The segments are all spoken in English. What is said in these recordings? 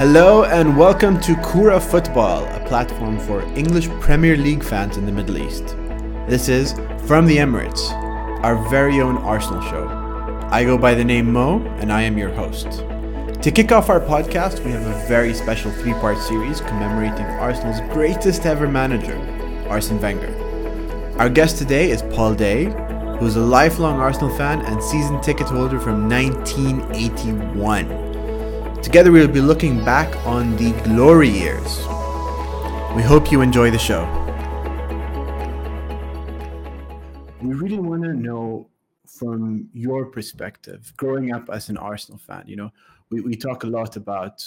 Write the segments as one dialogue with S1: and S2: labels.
S1: Hello and welcome to Kura Football, a platform for English Premier League fans in the Middle East. This is From the Emirates, our very own Arsenal show. I go by the name Mo, and I am your host. To kick off our podcast, we have a very special three part series commemorating Arsenal's greatest ever manager, Arsene Wenger. Our guest today is Paul Day, who is a lifelong Arsenal fan and season ticket holder from 1981. Together, we'll be looking back on the glory years. We hope you enjoy the show. We really want to know from your perspective, growing up as an Arsenal fan, you know, we, we talk a lot about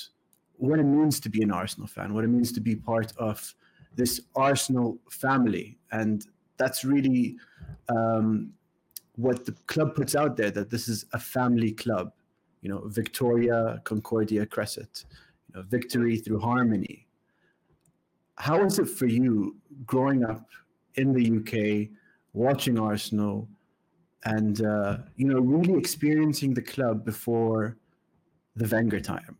S1: what it means to be an Arsenal fan, what it means to be part of this Arsenal family. And that's really um, what the club puts out there that this is a family club you know, Victoria, Concordia, Crescit, you know, victory through harmony. How was it for you growing up in the UK, watching Arsenal, and uh, you know, really experiencing the club before the Wenger time?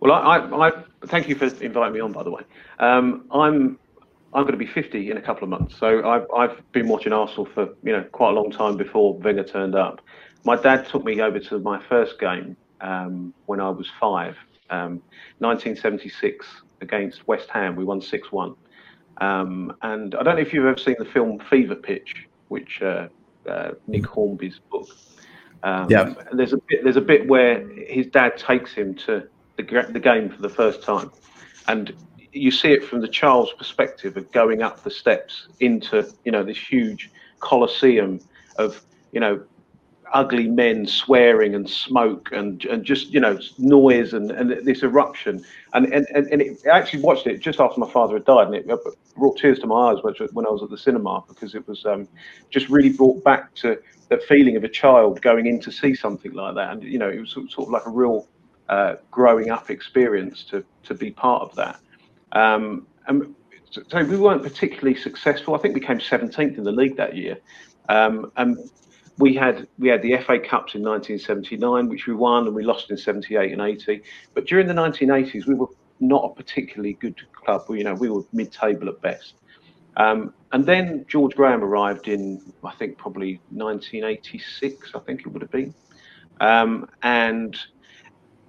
S2: Well, I, I, I thank you for inviting me on. By the way, um, I'm I'm going to be 50 in a couple of months, so I've I've been watching Arsenal for you know quite a long time before Wenger turned up, my dad took me over to my first game um, when I was five, um, 1976 against West Ham. We won 6 1. Um, and I don't know if you've ever seen the film Fever Pitch, which uh, uh, Nick Hornby's book. Um, yeah. There's a bit. There's a bit where his dad takes him to the, the game for the first time, and you see it from the child's perspective of going up the steps into you know this huge coliseum of you know ugly men swearing and smoke and and just you know noise and, and this eruption. And and and it, I actually watched it just after my father had died and it brought tears to my eyes when I was at the cinema because it was um, just really brought back to that feeling of a child going in to see something like that. And you know it was sort of like a real uh, growing up experience to to be part of that. Um, and so we weren't particularly successful. I think we came 17th in the league that year. Um, and we had we had the FA Cups in 1979, which we won, and we lost in 78 and 80. But during the 1980s, we were not a particularly good club. You know, we were mid-table at best. Um, and then George Graham arrived in, I think, probably 1986. I think it would have been, um, and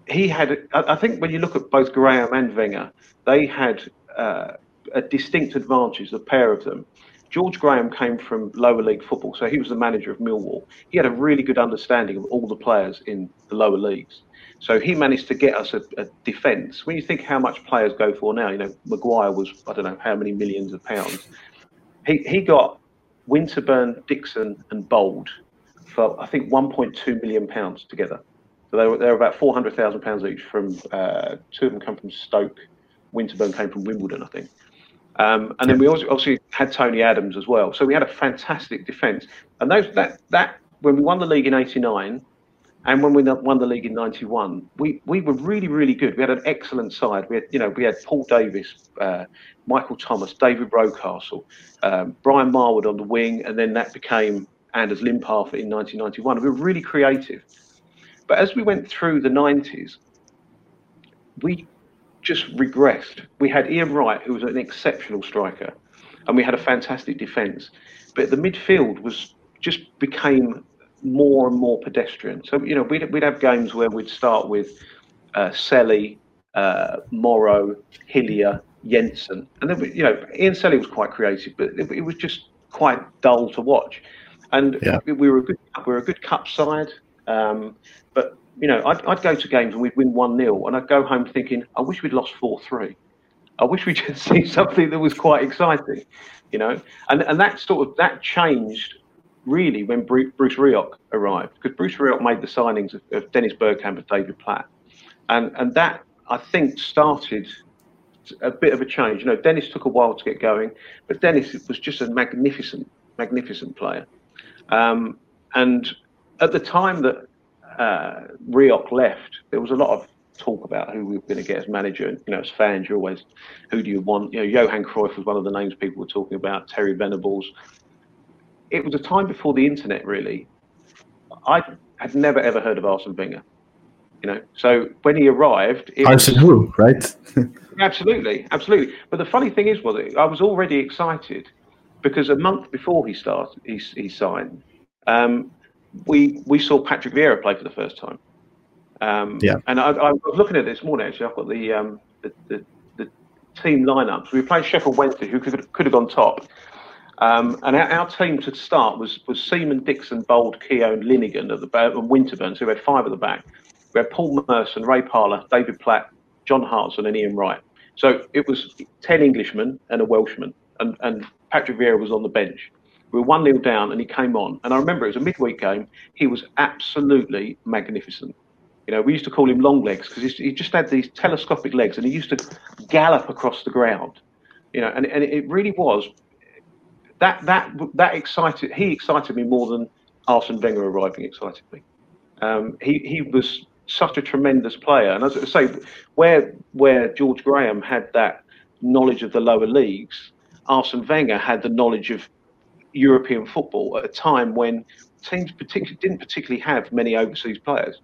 S2: he had. I think when you look at both Graham and Wenger, they had uh, a distinct advantage, the pair of them, George Graham came from lower league football, so he was the manager of Millwall. He had a really good understanding of all the players in the lower leagues. So he managed to get us a, a defence. When you think how much players go for now, you know, Maguire was, I don't know how many millions of pounds. He, he got Winterburn, Dixon, and Bould for, I think, 1.2 million pounds together. So they were, they were about £400,000 each from, uh, two of them come from Stoke. Winterburn came from Wimbledon, I think. Um, and then we also obviously had Tony Adams as well. So we had a fantastic defence. And those that that when we won the league in '89, and when we won the league in '91, we we were really really good. We had an excellent side. We had you know we had Paul Davis, uh, Michael Thomas, David Rocastle, um, Brian Marwood on the wing, and then that became Anders Limpar in 1991. We were really creative. But as we went through the 90s, we just regressed. We had Ian Wright, who was an exceptional striker, and we had a fantastic defence. But the midfield was just became more and more pedestrian. So you know, we'd we'd have games where we'd start with uh, Selley, uh, Morrow, Hillier, Jensen, and then you know, Ian Selley was quite creative, but it, it was just quite dull to watch. And yeah. we were a good we were a good cup side, um, but you know, I'd, I'd go to games and we'd win 1 0, and I'd go home thinking, I wish we'd lost 4 3. I wish we could see something that was quite exciting, you know. And and that sort of that changed really when Bruce, Bruce Rioch arrived because Bruce Rioch made the signings of, of, Dennis Bergkamp and David Platt, and and that I think started a bit of a change. You know, Dennis took a while to get going, but Dennis was just a magnificent, magnificent player. Um, and at the time that uh, Rioch left, there was a lot of talk about who we were going to get as manager. And, you know, as fans, you're always, who do you want? You know, Johan Cruyff was one of the names people were talking about, Terry Venables. It was a time before the internet, really. I had never, ever heard of Arsene Wenger. You know, so when he arrived,
S1: Arsene who, right?
S2: absolutely, absolutely. But the funny thing is, was I was already excited because a month before he started, he, he signed. Um, we we saw Patrick Vieira play for the first time. Um, yeah. And I, I, was looking at this morning. Actually, I've got the um, the, the, the, team lineups. We played Sheffield Wednesday, who could could have gone top. Um, and our, our, team to start was was Seaman, Dixon, Bould, Keown, Linighan at the back, and Winterburn. So we had five at the back. We had Paul Merson, Ray Parlour, David Platt, John Hartson, and Ian Wright. So it was ten Englishmen and a Welshman, and, and Patrick Vieira was on the bench. We were 1 0 down and he came on. And I remember it was a midweek game. He was absolutely magnificent. You know, we used to call him long legs because he just had these telescopic legs and he used to gallop across the ground. You know, and, and it really was that that that excited he excited me more than Arsene Wenger arriving excited me. Um, he he was such a tremendous player, and as I say, where where George Graham had that knowledge of the lower leagues, Arsene Wenger had the knowledge of European football at a time when teams particularly didn't particularly have many overseas players.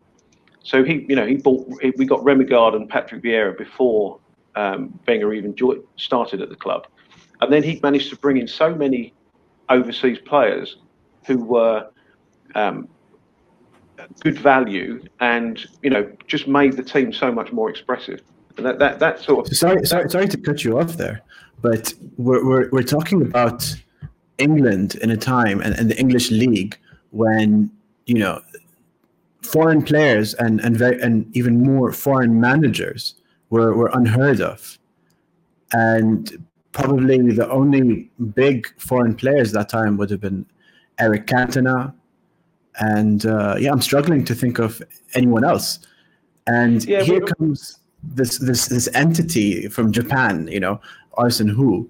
S2: So he, you know, he bought. We got Remi Garde and Patrick Vieira before um, Wenger even started at the club, and then he managed to bring in so many overseas players who were um, good value and you know just made the team so much more expressive. And that that, that sort of
S1: sorry, sorry sorry to cut you off there, but we're we're, we're talking about England in a time and, and the English league when you know foreign players and and very, and even more foreign managers were, were unheard of. And probably the only big foreign players that time would have been Eric Cantona. And uh, yeah I'm struggling to think of anyone else. And yeah, here comes this this this entity from Japan you know Arsene Who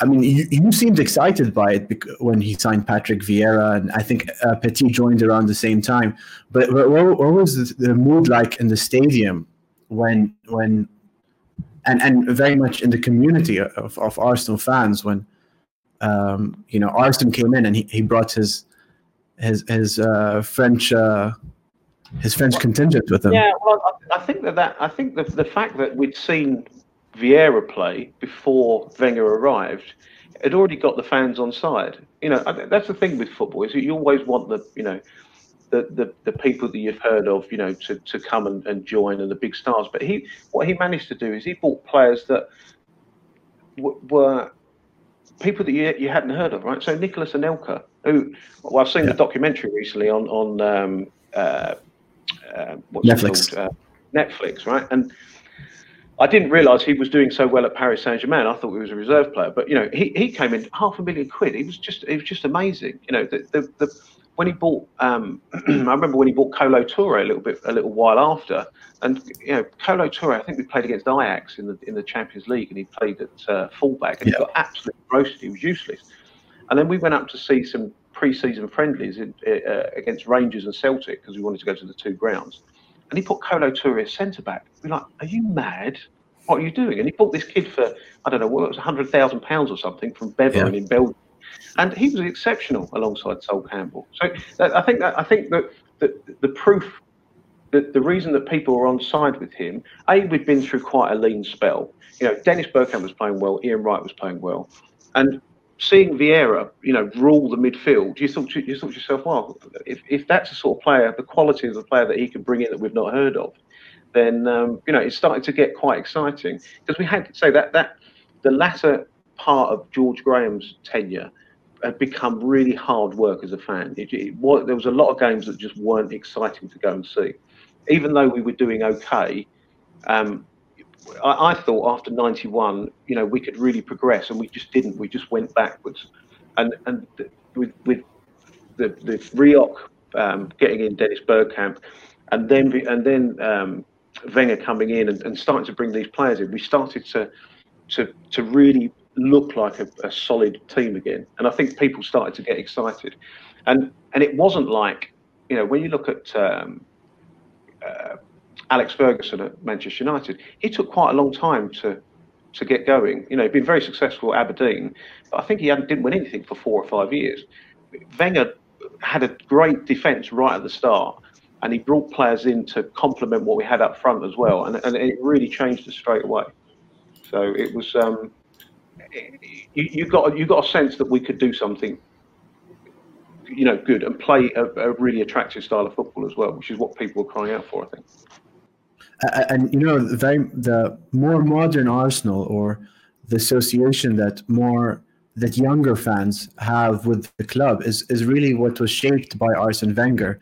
S1: I mean, you, you seemed excited by it when he signed Patrick Vieira, and I think uh, Petit joined around the same time. But, but what, what, was the mood like in the stadium when when and and very much in the community of, of Arsenal fans when um, you know Arsene came in and he, he brought his his his uh, French uh, his French contingent with him.
S2: Yeah, well, I think that, that I think that the fact that we'd seen Vieira play before Wenger arrived, had already got the fans on side. You know, that's the thing with football is you always want the, you know, the, the, the people that you've heard of, you know, to, to come and, and join and the big stars. But he, what he managed to do is he bought players that w- were people that you, you hadn't heard of, right? So Nicolas Anelka, who, well, I've seen yeah. the documentary recently on on um, uh, uh, what's Netflix. Uh, Netflix, right? And I didn't realise he was doing so well at Paris Saint Germain. I thought he was a reserve player, but you know, he, he came in half a million quid. He was just it was just amazing. You know, the the, the when he bought, um, I remember when he bought Kolo Touré a little bit a little while after, and you know, Kolo Touré. I think we played against Ajax in the in the Champions League, and he played at uh, fullback, and yeah. he got absolutely roasted. He was useless. And then we went up to see some pre-season friendlies in, uh, against Rangers and Celtic because we wanted to go to the two grounds and he put Kolo Touré as centre back. We're like, are you mad? What are you doing? And he bought this kid for I don't know what it was, hundred thousand pounds or something from Beveren yeah. in Belgium, and he was exceptional alongside Sol Campbell. So uh, I think that I think that the, the proof that the reason that people were on side with him, a we'd been through quite a lean spell. You know, Dennis Bergkamp was playing well, Ian Wright was playing well, and seeing Vieira, you know, rule the midfield, you thought to, you thought to yourself, well, if, if that's the sort of player, the quality of the player that he can bring in that we've not heard of, then um, you know it's starting to get quite exciting because we had to say that that the latter part of George Graham's tenure had become really hard work as a fan. It, it, there was a lot of games that just weren't exciting to go and see, even though we were doing okay. Um, I, I, thought after 91, you know, we could really progress, and we just didn't. We just went backwards. And and with with the the Rioch um, getting in Dennis Bergkamp, and then and then um, Wenger coming in and, and, starting to bring these players in, we started to to to really look like a, a solid team again. And I think people started to get excited. And and it wasn't like, you know, when you look at um, uh, Alex Ferguson at Manchester United, he took quite a long time to to get going. You know, he'd been very successful at Aberdeen, but I think he didn't win anything for four or five years. Wenger had a great defence right at the start, and he brought players in to complement what we had up front as well, and, and it really changed us straight away. So it was um, you, you got you got a sense that we could do something, you know, good and play a, a really attractive style of football as well, which is what people were crying out for, I think.
S1: And you know, the very the more modern Arsenal or the association that more that younger fans have with the club is is really what was shaped by Arsene Wenger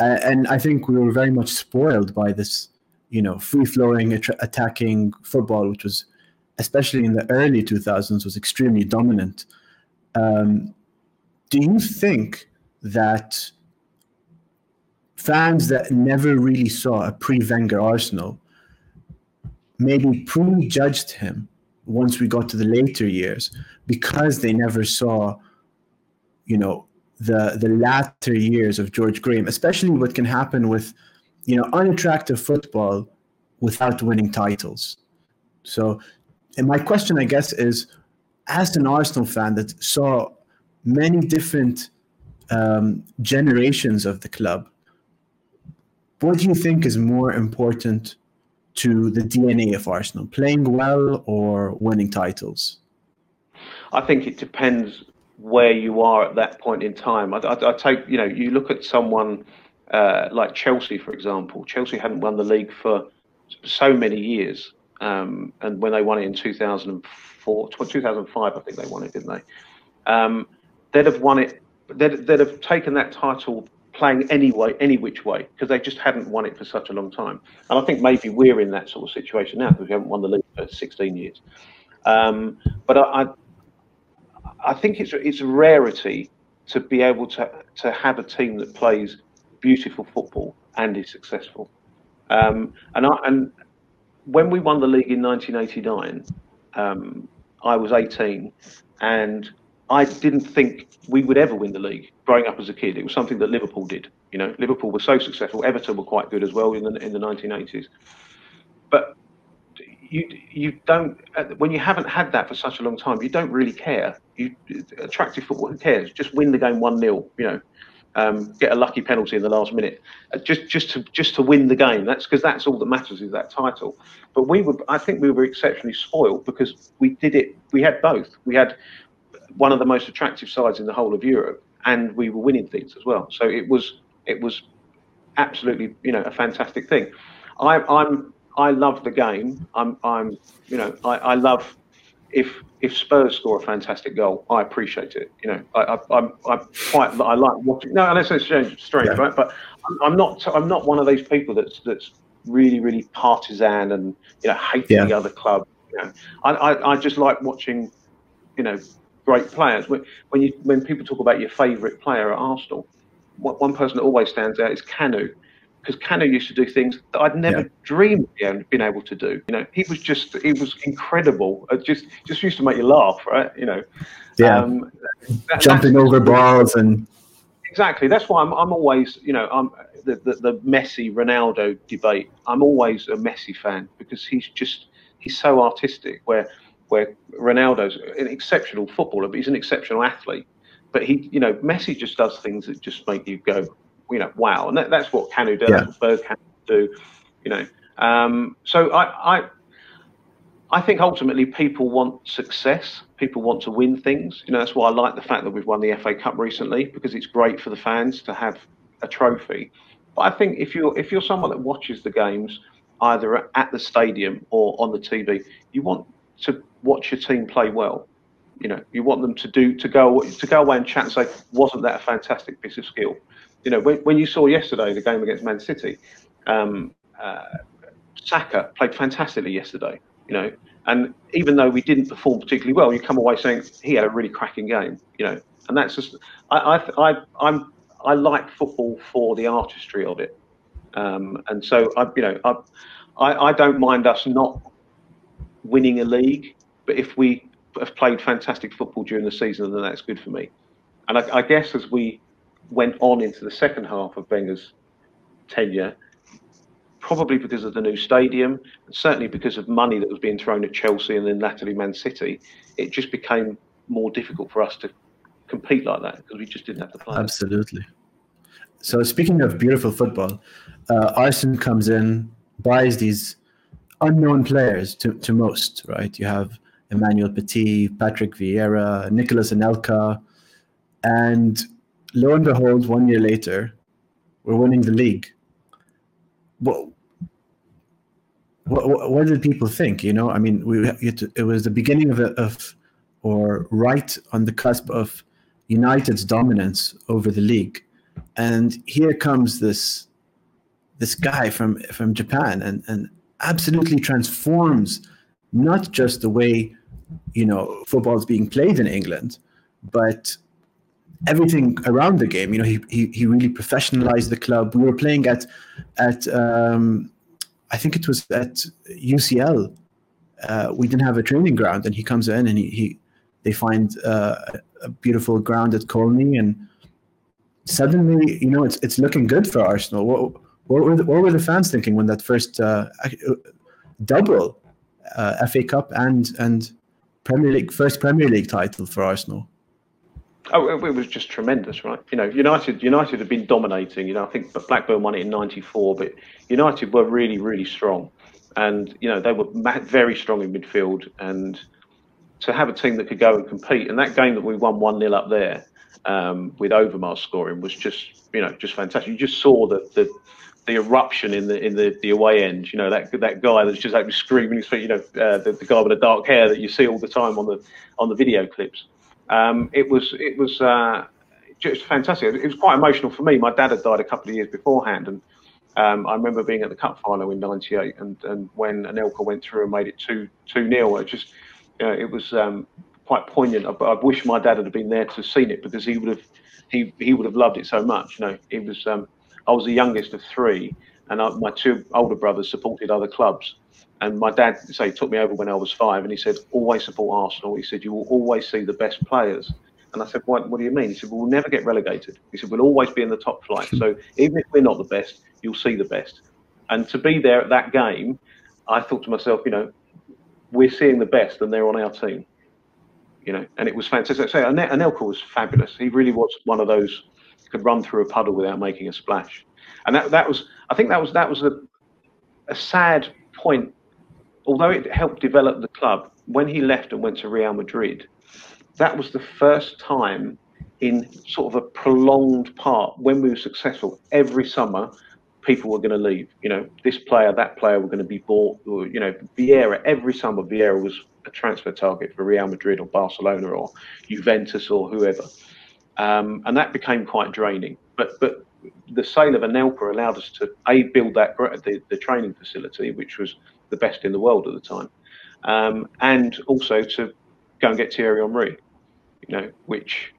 S1: uh, and I think we were very much spoiled by this, you know, free flowing attacking football, which was, especially in the early 2000s, was extremely dominant. Um, do you think that fans that never really saw a pre-Wenger Arsenal maybe prejudged him once we got to the later years because they never saw, you know, the the latter years of George Graham, especially what can happen with you know unattractive football without winning titles. So, and my question, I guess, is as an Arsenal fan that saw many different um, generations of the club, what do you think is more important to the DNA of Arsenal, playing well or winning titles?
S2: I think it depends where you are at that point in time. I, I, I take, you know, you look at someone uh, like Chelsea, for example. Chelsea hadn't won the league for so many years, um, and when they won it in 2004, 2005, I think they won it, didn't they? Um, they'd have won it. They'd, they'd have taken that title playing anyway, any which way, because they just hadn't won it for such a long time. And I think maybe we're in that sort of situation now because we haven't won the league for 16 years. Um, but I, I I think it's it's a rarity to be able to to have a team that plays beautiful football and is successful. Um, and I, and when we won the league in 1989, um, I was 18, and I didn't think we would ever win the league. Growing up as a kid, it was something that Liverpool did. You know, Liverpool was so successful. Everton were quite good as well in the in the 1980s. But you you don't when you haven't had that for such a long time you don't really care you attractive football who cares just win the game 1 0 you know um, get a lucky penalty in the last minute uh, just just to just to win the game that's because that's all that matters is that title but we were i think we were exceptionally spoiled because we did it we had both we had one of the most attractive sides in the whole of europe and we were winning things as well so it was it was absolutely you know a fantastic thing I, i'm I love the game. I'm, I'm, you know, I, I love if if Spurs score a fantastic goal, I appreciate it. You know, I, I, I'm, I'm quite, I like watching. No, unless it's strange, strange yeah. right? But I'm not, I'm not one of those people that's that's really, really partisan and you know hate yeah. the other club. You know, I, I, I just like watching, you know, great players. When, when you when people talk about your favourite player at Arsenal, one person that always stands out is Kanu because Kanu used to do things that I'd never yeah. dreamed of being able to do. You know, he was just he was incredible. It just just used to make you laugh, right? You know,
S1: yeah, um, that, jumping over balls and
S2: exactly. That's why I'm I'm always you know I'm the, the the Messi Ronaldo debate. I'm always a Messi fan because he's just he's so artistic. Where where Ronaldo's an exceptional footballer, but he's an exceptional athlete. But he, you know, Messi just does things that just make you go, you know, wow. And that, that's what Kanu does, yeah. what do, you know. Um, so I, I, I think ultimately people want success. People want to win things. You know, that's why I like the fact that we've won the FA Cup recently because it's great for the fans to have a trophy. But I think if you're if you're someone that watches the games either at the stadium or on the TV, you want to watch your team play well. You know, you want them to do to go to go away and chat and say, wasn't that a fantastic piece of skill? you know, when, when you saw yesterday the game against Man City, um, uh, Saka played fantastically yesterday. You know, and even though we didn't perform particularly well, you come away saying he had a really cracking game. You know, and that's just I I, I I'm I like football for the artistry of it, um, and so I you know I, I I don't mind us not winning a league, but if we have played fantastic football during the season, then that's good for me. And I, I guess as we went on into the second half of Wenger's tenure, probably because of the new stadium, and certainly because of money that was being thrown at Chelsea and then latterly Man City, it just became more difficult for us to compete like that because we just didn't have the players.
S1: Absolutely. So speaking of beautiful football, uh, Arsene comes in, buys these unknown players to, to most, right? You have Emmanuel Petit, Patrick Vieira, Nicolas Anelka, and lo and behold, one year later, we're winning the league. What, what, what did people think? You know, I mean, we it, was the beginning of, of, or right on the cusp of United's dominance over the league, and here comes this this guy from from Japan and and absolutely transforms not just the way you know football is being played in England, but everything around the game. You know, he he, he really professionalized the club. We were playing at at um, I think it was at UCL. Uh, we didn't have a training ground, and he comes in and he, he they find uh, a beautiful ground at Colney, and suddenly you know it's it's looking good for Arsenal. What what were the, what were the fans thinking when that first uh, double uh, FA Cup and and Premier League first Premier League title for Arsenal?
S2: Oh, it was just tremendous, right? You know, United United have been dominating. You know, I think Blackburn won it in '94, but United were really, really strong, and you know they were very strong in midfield. And to have a team that could go and compete, and that game that we won one 0 up there um, with Overmars scoring was just, you know, just fantastic. You just saw that the the eruption in the in the, the away end. You know that that guy that's just like screaming. You know uh, the, the guy with the dark hair that you see all the time on the on the video clips. Um, it was it was uh, just fantastic. It was quite emotional for me. My dad had died a couple of years beforehand, and um, I remember being at the cup final in '98, and, and when Anelka went through and made it two two nil, it just you know, it was um, quite poignant. I, I, wish my dad had been there to have seen it because he would have he he would have loved it so much. You know, it was um, I was the youngest of three, and I, my two older brothers supported other clubs. And my dad say took me over when I was five, and he said, "Always support Arsenal." He said, "You will always see the best players." And I said, what, what do you mean? He said, well, we'll never get relegated. He said, we'll always be in the top flight. So even if we're not the best, you'll see the best. And to be there at that game, I thought to myself, you know, we're seeing the best and they're on our team. You know, and it was fantastic. So Anelka was fabulous. He really was one of those could run through a puddle without making a splash. And that, that was, I think that was, that was a, a sad point. Although it helped develop the club, when he left and went to Real Madrid, that was the first time in sort of a prolonged part when we were successful every summer people were going to leave you know this player that player were going to be bought or, you know Vieira every summer Vieira was a transfer target for Real Madrid or Barcelona or Juventus or whoever um, and that became quite draining but but the sale of Anelka allowed us to a build that the, the training facility which was the best in the world at the time um, and also to go and get Thierry Henry you know, which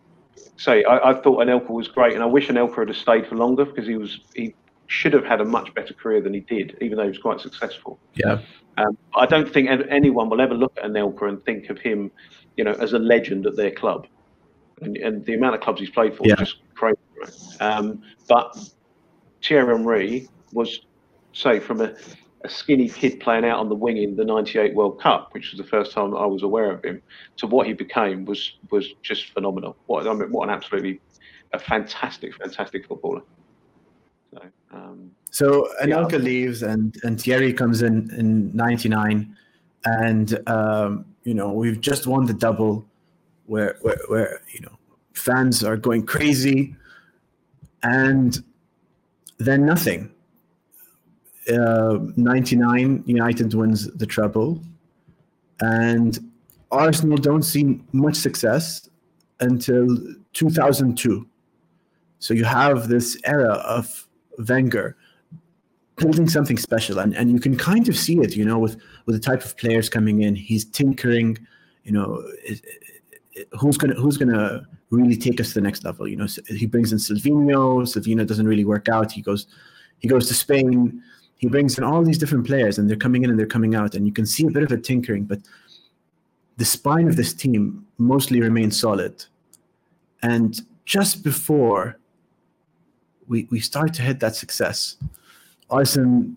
S2: say I, I thought Anelka was great, and I wish Anelka had stayed for longer because he was he should have had a much better career than he did, even though he was quite successful.
S1: Yeah.
S2: Um, I don't think anyone will ever look at Anelka and think of him, you know, as a legend at their club, and, and the amount of clubs he's played for yeah. is just crazy. Um, but Thierry Henry was, say, from a a skinny kid playing out on the wing in the '98 World Cup, which was the first time I was aware of him, to what he became was was just phenomenal. What I mean, what an absolutely a fantastic, fantastic footballer.
S1: So, um, so Anelka yeah. leaves and and Thierry comes in in '99, and um, you know we've just won the double, where where where you know fans are going crazy, and then nothing uh, 99, United wins the treble, and Arsenal don't see much success until 2002. So you have this era of Wenger building something special, and, and you can kind of see it, you know, with with the type of players coming in. He's tinkering, you know, who's gonna who's gonna really take us to the next level. You know, he brings in Silvinho. Silvinho doesn't really work out. He goes he goes to Spain he brings in all these different players and they're coming in and they're coming out and you can see a bit of a tinkering but the spine of this team mostly remains solid and just before we we start to hit that success Arsene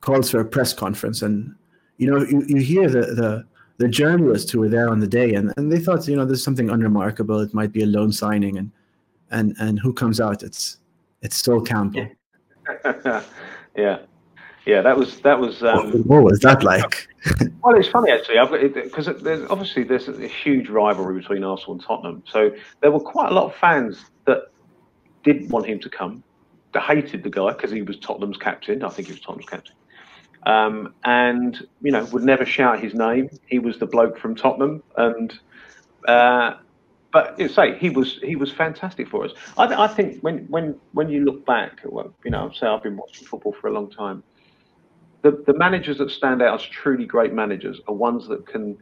S1: calls for a press conference and you know you, you hear the, the the journalists who were there on the day and, and they thought you know there's something unremarkable it might be a loan signing and and and who comes out it's It's Sol Campbell.
S2: yeah, yeah. That was that was. Um,
S1: what, what was that like?
S2: well, it's funny actually, because there's obviously there's a huge rivalry between Arsenal and Tottenham. So there were quite a lot of fans that didn't want him to come. That hated the guy because he was Tottenham's captain. I think he was Tottenham's captain. Um, and you know would never shout his name. He was the bloke from Tottenham, and uh, but you say he was he was fantastic for us. I, I, think when when when you look back, you know, say I've been watching football for a long time. The the managers that stand out as truly great managers are ones that can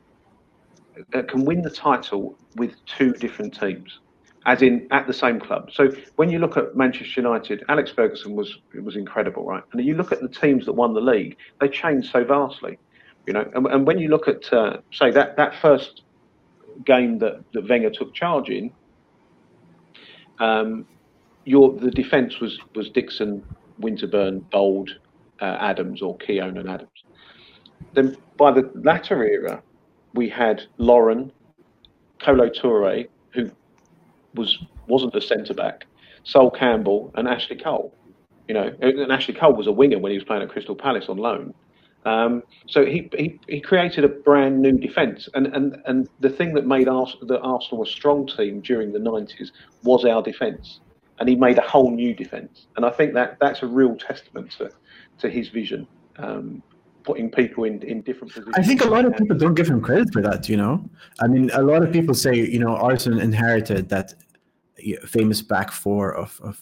S2: that can win the title with two different teams as in at the same club. So when you look at Manchester United, Alex Ferguson was was incredible, right? And you look at the teams that won the league, they changed so vastly, you know. And, and when you look at uh, say that that first game that that Wenger took charge in, um, your the defence was was Dixon, Winterburn, Bould, uh, Adams, or Keown and Adams. Then by the latter era, we had Lauren, Kolo Toure, was wasn't a centre back. Sol Campbell and Ashley Cole. You know, and Ashley Cole was a winger when he was playing at Crystal Palace on loan. Um, so he, he, he created a brand new defence, and, and, and the thing that made Ars- the Arsenal a strong team during the nineties was our defence, and he made a whole new defence, and I think that that's a real testament to to his vision. Um, putting people in, in different positions.
S1: I think a lot of people don't give him credit for that, you know? I mean, a lot of people say, you know, Arsenal inherited that famous back four of, of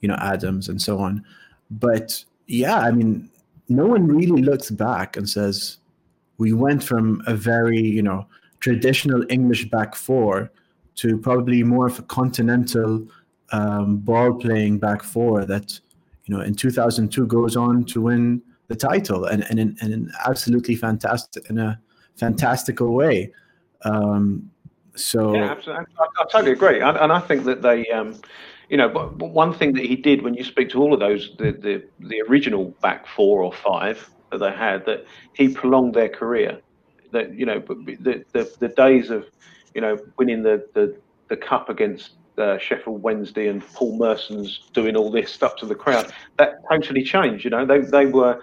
S1: you know, Adams and so on. But yeah, I mean, no one really looks back and says, we went from a very, you know, traditional English back four to probably more of a continental um, ball playing back four that, you know, in 2002 goes on to win the title and, and, in, in absolutely fantastic in a fantastical way. Um, so
S2: yeah, absolutely. I, I, totally agree, and, and I think that they, um, you know, one thing that he did when you speak to all of those, the, the the original back four or five that they had, that he prolonged their career. That you know, the the, the days of, you know, winning the the, the cup against uh, Sheffield Wednesday and Paul Merson's doing all this stuff to the crowd. That totally changed. You know, they they were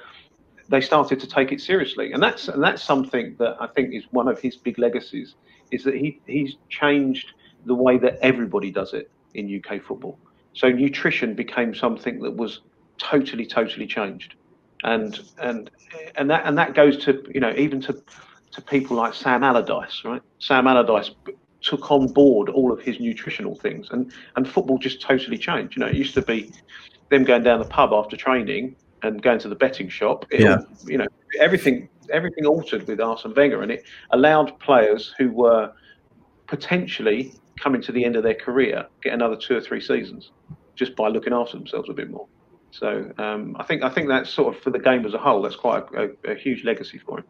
S2: they started to take it seriously, and that's and that's something that I think is one of his big legacies is that he he's changed the way that everybody does it in UK football. So nutrition became something that was totally totally changed, and and and that and that goes to you know even to to people like Sam Allardyce, right? Sam Allardyce took on board all of his nutritional things, and and football just totally changed. You know, it used to be them going down the pub after training and going to the betting shop. It, yeah. You know, everything everything altered with Arsene Wenger, and it allowed players who were potentially coming to the end of their career get another two or three seasons just by looking after themselves a bit more. So um, I think I think that's sort of for the game as a whole. That's quite a, a, a huge legacy for him.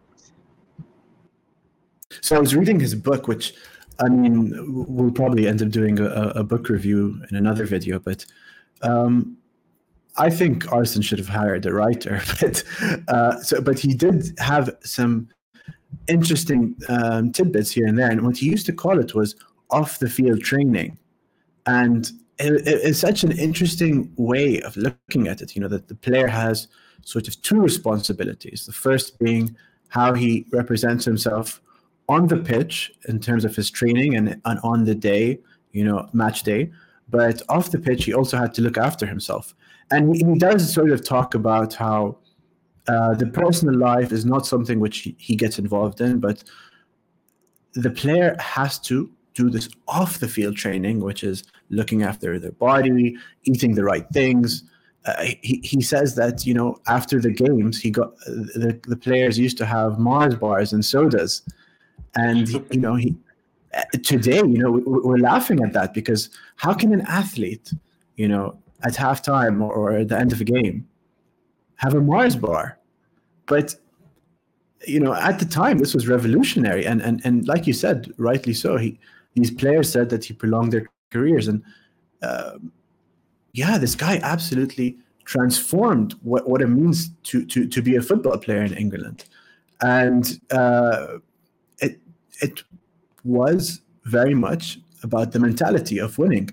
S1: So I was reading his book, which I mean, we'll probably end up doing a, a book review in another video, but um, I think Arsene should have hired a writer. But uh, so, but he did have some interesting um, tidbits here and there, and what he used to call it was off the field training, and it, it's such an interesting way of looking at it. You know that the player has sort of two responsibilities. The first being how he represents himself on the pitch in terms of his training and, and on the day, you know, match day. But off the pitch, he also had to look after himself. And he, he does sort of talk about how uh, the personal life is not something which he, he gets involved in, but the player has to do this off the field training, which is looking after their body, eating the right things. Uh, he, he says that you know after the games he got the, the players used to have Mars bars and sodas and you know, he today, you know, we're laughing at that because how can an athlete, you know, at halftime or, or at the end of a game, have a Mars bar? But you know, at the time, this was revolutionary, and and and like you said, rightly so. He these players said that he prolonged their careers, and uh, yeah, this guy absolutely transformed what, what it means to to to be a football player in England, and uh, it was very much about the mentality of winning.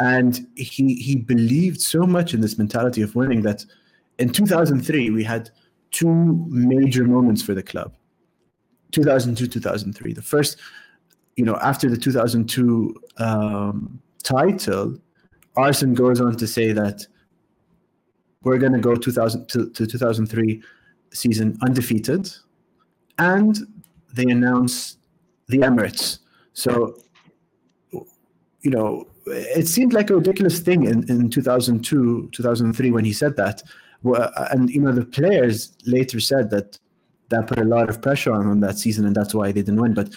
S1: and he he believed so much in this mentality of winning that in 2003 we had two major moments for the club 2002 2003 the first you know after the 2002 um, title Arsene goes on to say that we're going to go 2000 to, to 2003 season undefeated and they announce the Emirates. So you know it seemed like a ridiculous thing in, in 2002 2003 when he said that. Uh, and you know the players later said that that put a lot of pressure on on that season and that's why they didn't win. But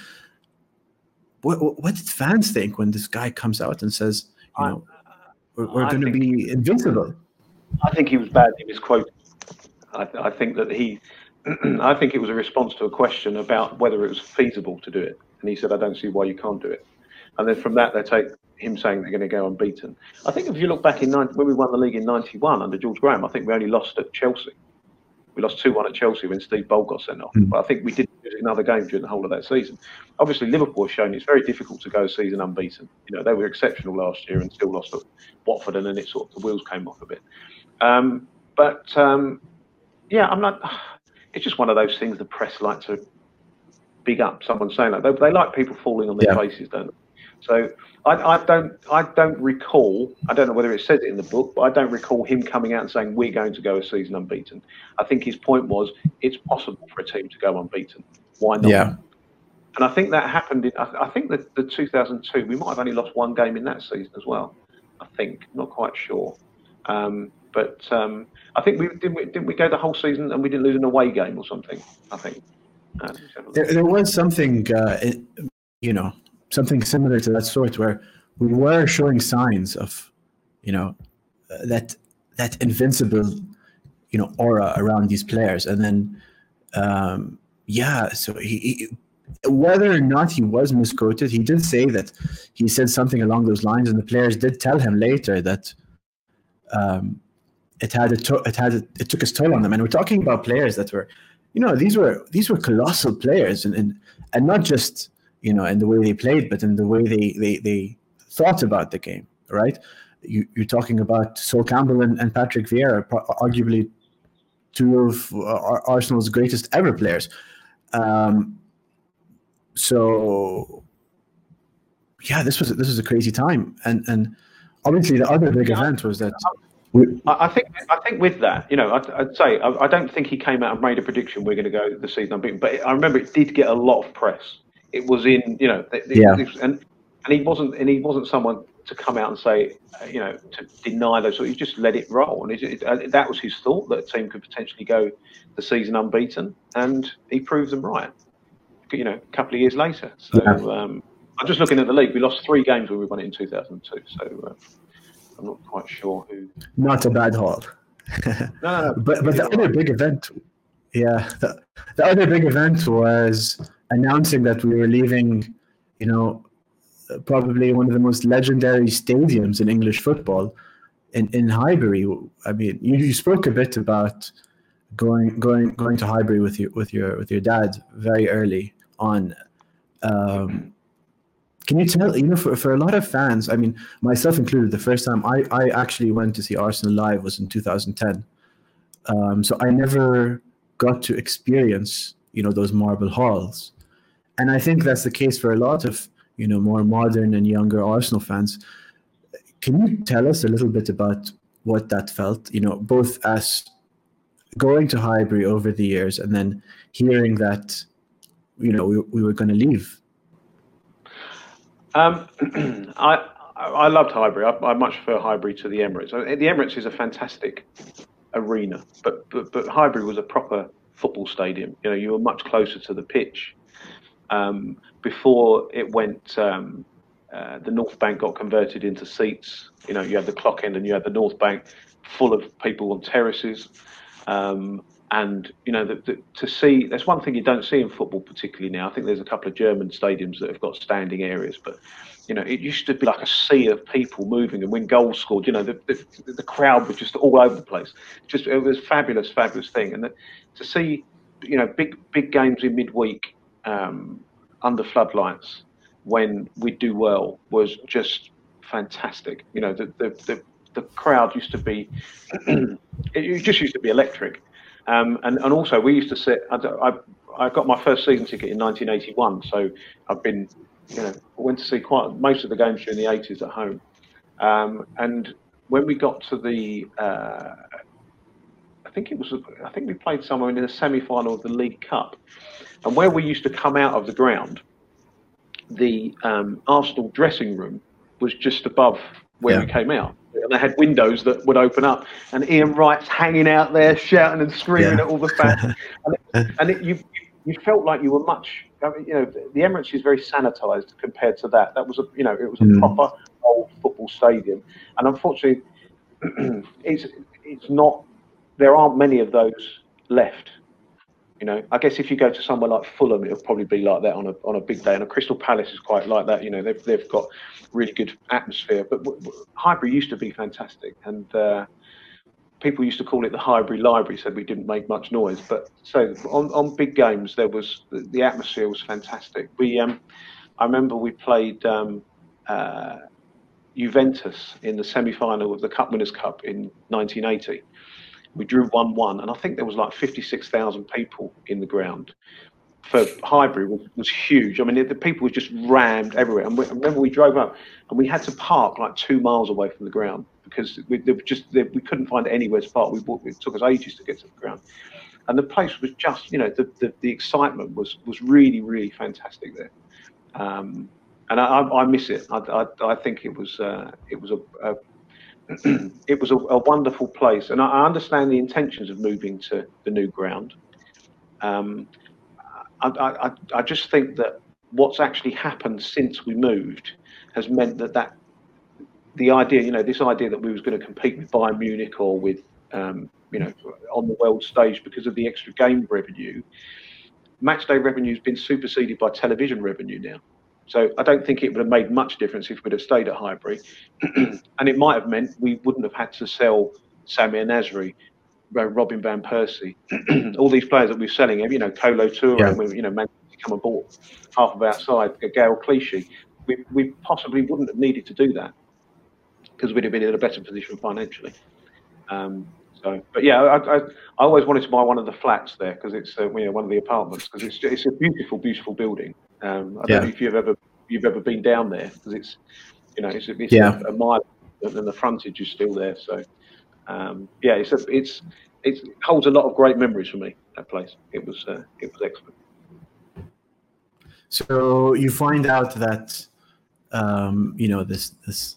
S1: what, what did fans think when this guy comes out and says you know we're, we're going to be invincible?
S2: I think he was badly misquoted i, I think that he i think it was a response to a question about whether it was feasible to do it and he said i don't see why you can't do it and then from that they take him saying they're going to go unbeaten. I think if you look back in 90, when we won the league in '91 under George Graham, I think we only lost at Chelsea. We lost 2 1 at Chelsea when Steve Bould got sent off. Mm. But I think we did lose another game during the whole of that season. Obviously, Liverpool has shown it's very difficult to go a season unbeaten. You know, they were exceptional last year and still lost at Watford, and then it sort of the wheels came off a bit. Um, but um, yeah, I'm not. It's just one of those things the press like to big up someone saying that. They, they like people falling on their yeah. faces, don't they? So I, I, don't I don't recall. I don't know whether it says it in the book, but I don't recall him coming out and saying we're going to go a season unbeaten. I think his point was it's possible for a team to go unbeaten. Why not?
S1: Yeah.
S2: And I think that happened. In, I, I think that the 2002 we might have only lost one game in that season as well. I think not quite sure. Um, but um, I think we didn't, we didn't we go the whole season and we didn't lose an away game or something. I think.
S1: Uh, there, there, was something, uh, you know, something similar to that sort where we were showing signs of you know that that invincible you know aura around these players and then um yeah so he, he whether or not he was misquoted he did say that he said something along those lines and the players did tell him later that um it had a to- it had a, it took its toll on them and we're talking about players that were you know these were these were colossal players and and, and not just you know, in the way they played, but in the way they they, they thought about the game, right? You, are talking about Sol Campbell and, and Patrick Vieira, arguably two of Arsenal's greatest ever players. Um, so, yeah, this was this was a crazy time, and and obviously the other big event was that.
S2: I think I think with that, you know, I'd, I'd say I, I, don't think he came out and made a prediction we're going to go the season unbeaten, but I remember it did get a lot of press it was in you know
S1: yeah.
S2: and and he wasn't and he wasn't someone to come out and say you know to deny those so he just let it roll and it, it, uh, that was his thought that a team could potentially go the season unbeaten and he proved them right you know a couple of years later so yeah. um, I'm just looking at the league we lost three games when we won it in 2002 so uh, I'm not quite sure who
S1: not a bad haul
S2: no, no, no,
S1: but but the other big event yeah the, the other big event was announcing that we were leaving, you know, probably one of the most legendary stadiums in English football in, in Highbury. I mean, you, you spoke a bit about going going going to Highbury with your with your with your dad very early on. Um, can you tell you know for, for a lot of fans, I mean myself included, the first time I, I actually went to see Arsenal live was in 2010. Um, so I never got to experience you know those marble halls and I think that's the case for a lot of you know more modern and younger Arsenal fans. Can you tell us a little bit about what that felt? You know, both as going to Highbury over the years and then hearing that you know we, we were going to leave.
S2: Um, I I loved Highbury. I, I, much prefer Highbury to the Emirates. The Emirates is a fantastic arena, but but, but Highbury was a proper football stadium. You know, you were much closer to the pitch um, before it went, um, uh, the North Bank got converted into seats. You know, you had the clock end and you had the North Bank full of people on terraces. Um, and you know, the, the, to see that's one thing you don't see in football particularly now. I think there's a couple of German stadiums that have got standing areas, but you know, it used to be like a sea of people moving, and when goals scored, you know, the the, the crowd was just all over the place. Just it was fabulous, fabulous thing, and to see, you know, big big games in midweek um, under floodlights when we do well was just fantastic. You know, the the the, the crowd used to be it just used to be electric. Um, and and also we used to sit. I, I I got my first season ticket in 1981, so I've been you know went to see quite most of the games during the 80s at home. Um, and when we got to the uh, I think it was I think we played somewhere in the semi-final of the League Cup, and where we used to come out of the ground, the um, Arsenal dressing room was just above where yeah. we came out. And they had windows that would open up, and Ian Wright's hanging out there shouting and screaming yeah. at all the fans. and, it, and it, you you felt like you were much. you know, the Emirates is very sanitised compared to that. That was a you know it was a mm. proper old football stadium, and unfortunately, it's it's not. There aren't many of those left. You know, I guess if you go to somewhere like Fulham, it'll probably be like that on a on a big day. And a Crystal Palace is quite like that. You know, they've they've got really good atmosphere. But Highbury used to be fantastic, and uh, people used to call it the Highbury Library. Said we didn't make much noise, but so on on big games there was the, the atmosphere was fantastic. We um, I remember we played um, uh, Juventus in the semi final of the Cup Winners' Cup in 1980 we drew 1 1, and I think there was like 56,000 people in the ground. For Highbury was, was huge. I mean, the people were just rammed everywhere. And we, remember we drove up, and we had to park like two miles away from the ground because we just we couldn't find anywhere to park. We it took us ages to get to the ground, and the place was just you know the the, the excitement was was really really fantastic there. Um, and I, I, miss it. I, I, I think it was uh, it was a, a it was a, a, wonderful place, and I, I, understand the intentions of moving to the new ground. Um, I, I, I, just think that what's actually happened since we moved has meant that that the idea, you know, this idea that we was going to compete with Bayern Munich or with, um, you know, on the world stage because of the extra game revenue, matchday revenue has been superseded by television revenue now. So I don't think it would have made much difference if we'd have stayed at Highbury, and it might have meant we wouldn't have had to sell Samir Nasri, Robin van Persie, all these players that we're selling. You know, Kolo Touré, yeah. and you know, Man come aboard half of our side, Gael Clichy. We, we possibly wouldn't have needed to do that because we'd have been in a better position financially. Um, so, but yeah, I, I, I, always wanted to buy one of the flats there because it's uh, you know, one of the apartments because it's it's a beautiful, beautiful building. Um, I don't know if you've ever you've ever been down there because it's you know it's, it's yeah. a, a, mile and the frontage is still there. So um, yeah, it's a, it's it holds a lot of great memories for me. That place, it was uh, it was excellent.
S1: So you find out that um, you know this this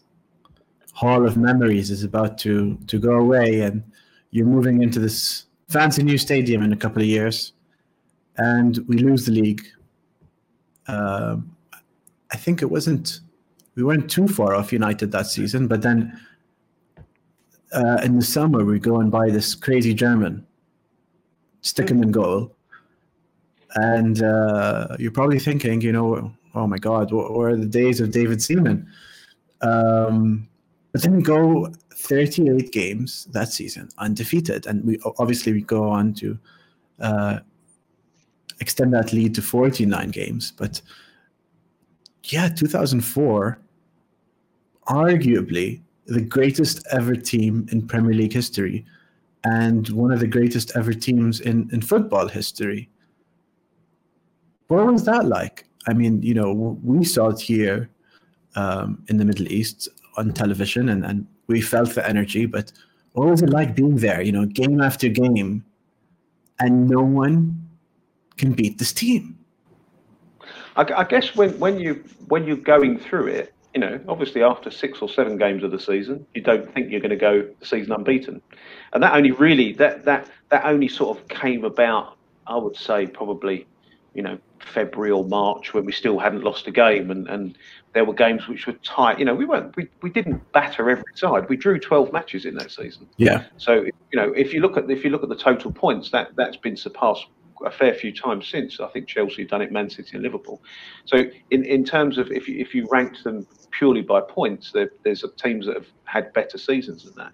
S1: hall of memories is about to to go away, and you're moving into this fancy new stadium in a couple of years, and we lose the league uh, I think it wasn't we weren't too far off United that season, but then uh, in the summer we go and buy this crazy German, stick him in goal, and uh, you're probably thinking, you know, oh my God, what were the days of David Seaman? Um, but then we go 38 games that season undefeated, and we obviously we go on to uh, extend that lead to 49 games. But yeah, 2004, arguably the greatest ever team in Premier League history and one of the greatest ever teams in, in football history. What was that like? I mean, you know, we saw it here um, in the Middle East on television and, and we felt the energy, but what was it like being there, you know, game after game, and no one can beat this team.
S2: I, I guess when, when you when you're going through it, you know, obviously after six or seven games of the season, you don't think you're going to go the season unbeaten, and that only really that that that only sort of came about. I would say probably, you know, February or March when we still hadn't lost a game, and and there were games which were tight. You know, we weren't we, we didn't batter every side. We drew twelve matches in that season.
S1: Yeah.
S2: So you know, if you look at if you look at the total points, that that's been surpassed a fair few times since. I think Chelsea have done it, Man City and Liverpool. So in, in terms of if you, if you ranked them purely by points, there, there's teams that have had better seasons than that.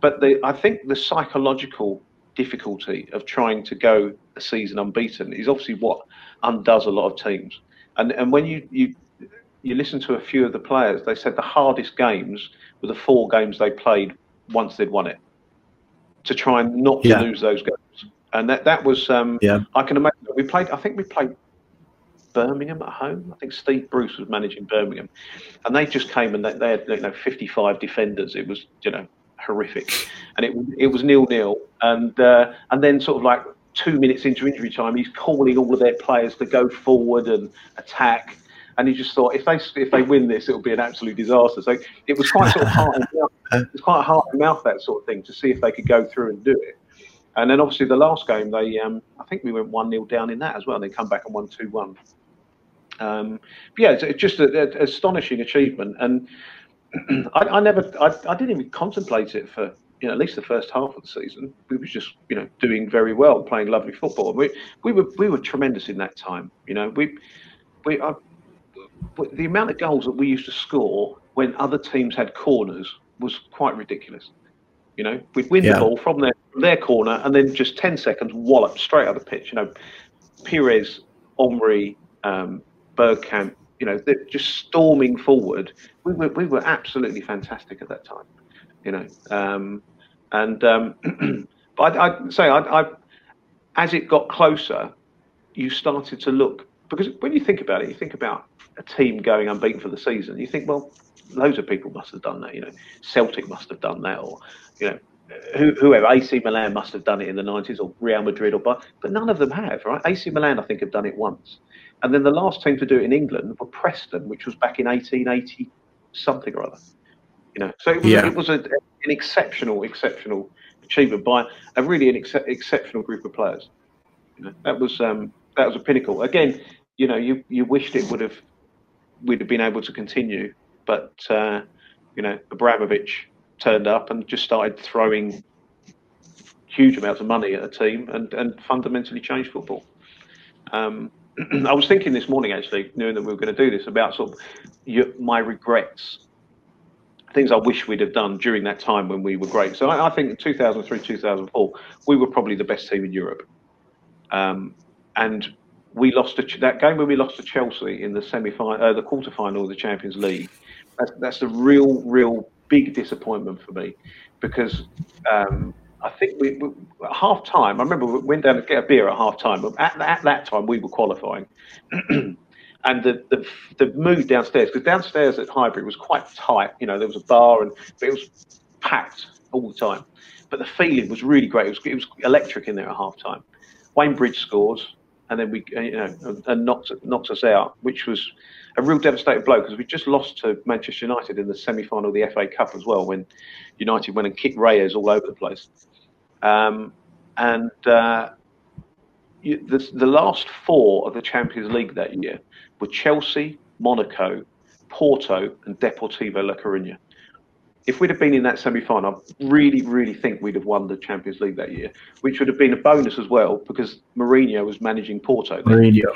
S2: But the, I think the psychological difficulty of trying to go a season unbeaten is obviously what undoes a lot of teams. And and when you you you listen to a few of the players, they said the hardest games were the four games they played once they'd won it to try and not yeah. lose those games. And that, that was, um, yeah. I can imagine. We played, I think we played Birmingham at home. I think Steve Bruce was managing Birmingham. And they just came and they, they had, you know, 55 defenders. It was, you know, horrific. And it, it was nil nil. And, uh, and then sort of like two minutes into injury time, he's calling all of their players to go forward and attack. And he just thought, if they if they win this, it'll be an absolute disaster. So it was quite sort of hard. it was quite hard to mouth that sort of thing to see if they could go through and do it. And then obviously the last game, they um, I think we went one 0 down in that as well. And they come back and won two one. Um, yeah, it's, just an astonishing achievement. And I, I never, I, I didn't even contemplate it for you know, at least the first half of the season, we were just, you know, doing very well, playing lovely football. We, we were, we were tremendous in that time. You know, we, we, uh, the amount of goals that we used to score when other teams had corners was quite ridiculous. You know, we'd win yeah. the ball from their from their corner, and then just ten seconds wallop straight out of the pitch. You know, Pires, Henry, um, Bergkamp. You know, they're just storming forward. We were we were absolutely fantastic at that time you know. Um, and um, but I, would say I, I, as it got closer, you started to look because when you think about it, you think about a team going unbeaten for the season. You think, well, loads of people must have done that. You know, Celtic must have done that, or you know, whoever AC Milan must have done it in the 90s, or Real Madrid, or but but none of them have, right? AC Milan, I think, have done it once, and then the last team to do it in England were Preston, which was back in 1880 something or other. You know, so it was, yeah. it was a, an exceptional, exceptional achievement by a really an ex- exceptional group of players. You know, that was um, that was a pinnacle. Again, you know, you you wished it would have we'd have been able to continue, but uh, you know, Abramovich turned up and just started throwing huge amounts of money at a team and and fundamentally changed football. Um, I was thinking this morning, actually, knowing that we were going to do this, about sort of your, my regrets things I wish we'd have done during that time when we were great. So I, I think in 2003, 2004, we were probably the best team in Europe. Um, and we lost a, that game when we lost to Chelsea in the semi final, uh, the quarter final of the Champions League. That's, that's a real, real big disappointment for me because um, I think we, we, at half time. I remember we went down to get a beer at half time. At, at that time, we were qualifying. and the, the, the mood downstairs because downstairs at Highbury was quite tight. You know, there was a bar and it was packed all the time. But the feeling was really great. It was, it was electric in there at half time. Wayne Bridge scores, and then we, you know, and knocks knocks us out, which was a real devastating blow because we just lost to Manchester United in the semi-final of the FA Cup as well when United went and kicked Reyes all over the place. Um, and uh, you, the, the last four of the Champions League that year were Chelsea, Monaco, Porto, and Deportivo La Coruña. If we'd have been in that semi-final, I really, really think we'd have won the Champions League that year, which would have been a bonus as well because Mourinho was managing Porto.
S1: Mourinho.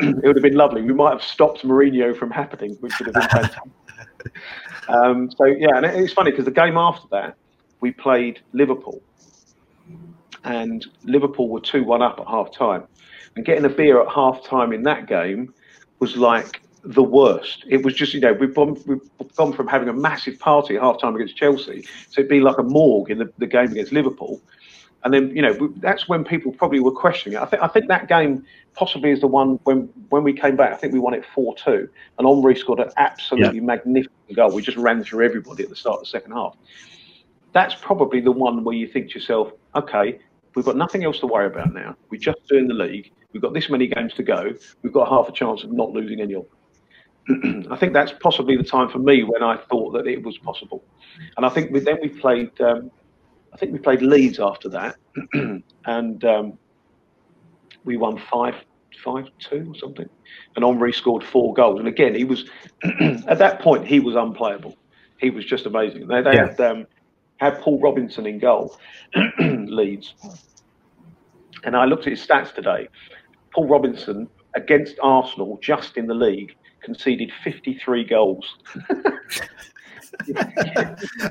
S2: It would have been lovely. We might have stopped Mourinho from happening, which would have been fantastic. um, so yeah, and it's funny because the game after that, we played Liverpool, and Liverpool were two-one up at half time, and getting a beer at half time in that game was like the worst. It was just, you know, we've gone, we've gone from having a massive party at half time against Chelsea so it'd be like a morgue in the, the game against Liverpool. And then, you know, that's when people probably were questioning it. I think I think that game possibly is the one when when we came back. I think we won it four two, and Henry scored an absolutely yeah. magnificent goal. We just ran through everybody at the start of the second half. That's probably the one where you think to yourself, okay, we've got nothing else to worry about now. We're just doing the league. We've got this many games to go. We've got half a chance of not losing any of them. I think that's possibly the time for me when I thought that it was possible. And I think we, then we played, um, I think we played Leeds after that, and um, we won five, five two or something. And Henry scored four goals. And again, he was at that point he was unplayable. He was just amazing. They, they yeah. had um, had Paul Robinson in goal, Leeds. And I looked at his stats today. Paul Robinson against Arsenal, just in the league, conceded 53 goals.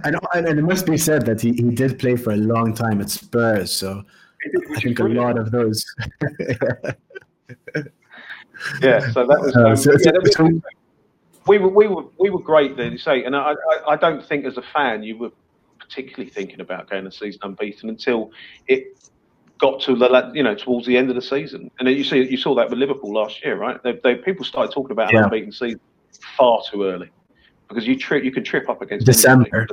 S1: and, and it must be said that he, he did play for a long time at Spurs, so I think a lot of those.
S2: yeah, so that was. Um, so, yeah,
S1: so,
S2: we were we were we were great then. Say, and I, I I don't think as a fan you were particularly thinking about going a season unbeaten until it got to the you know towards the end of the season. And you see you saw that with Liverpool last year, right? They, they people started talking about an unbeaten season far too early because you trip you can trip up against
S1: December.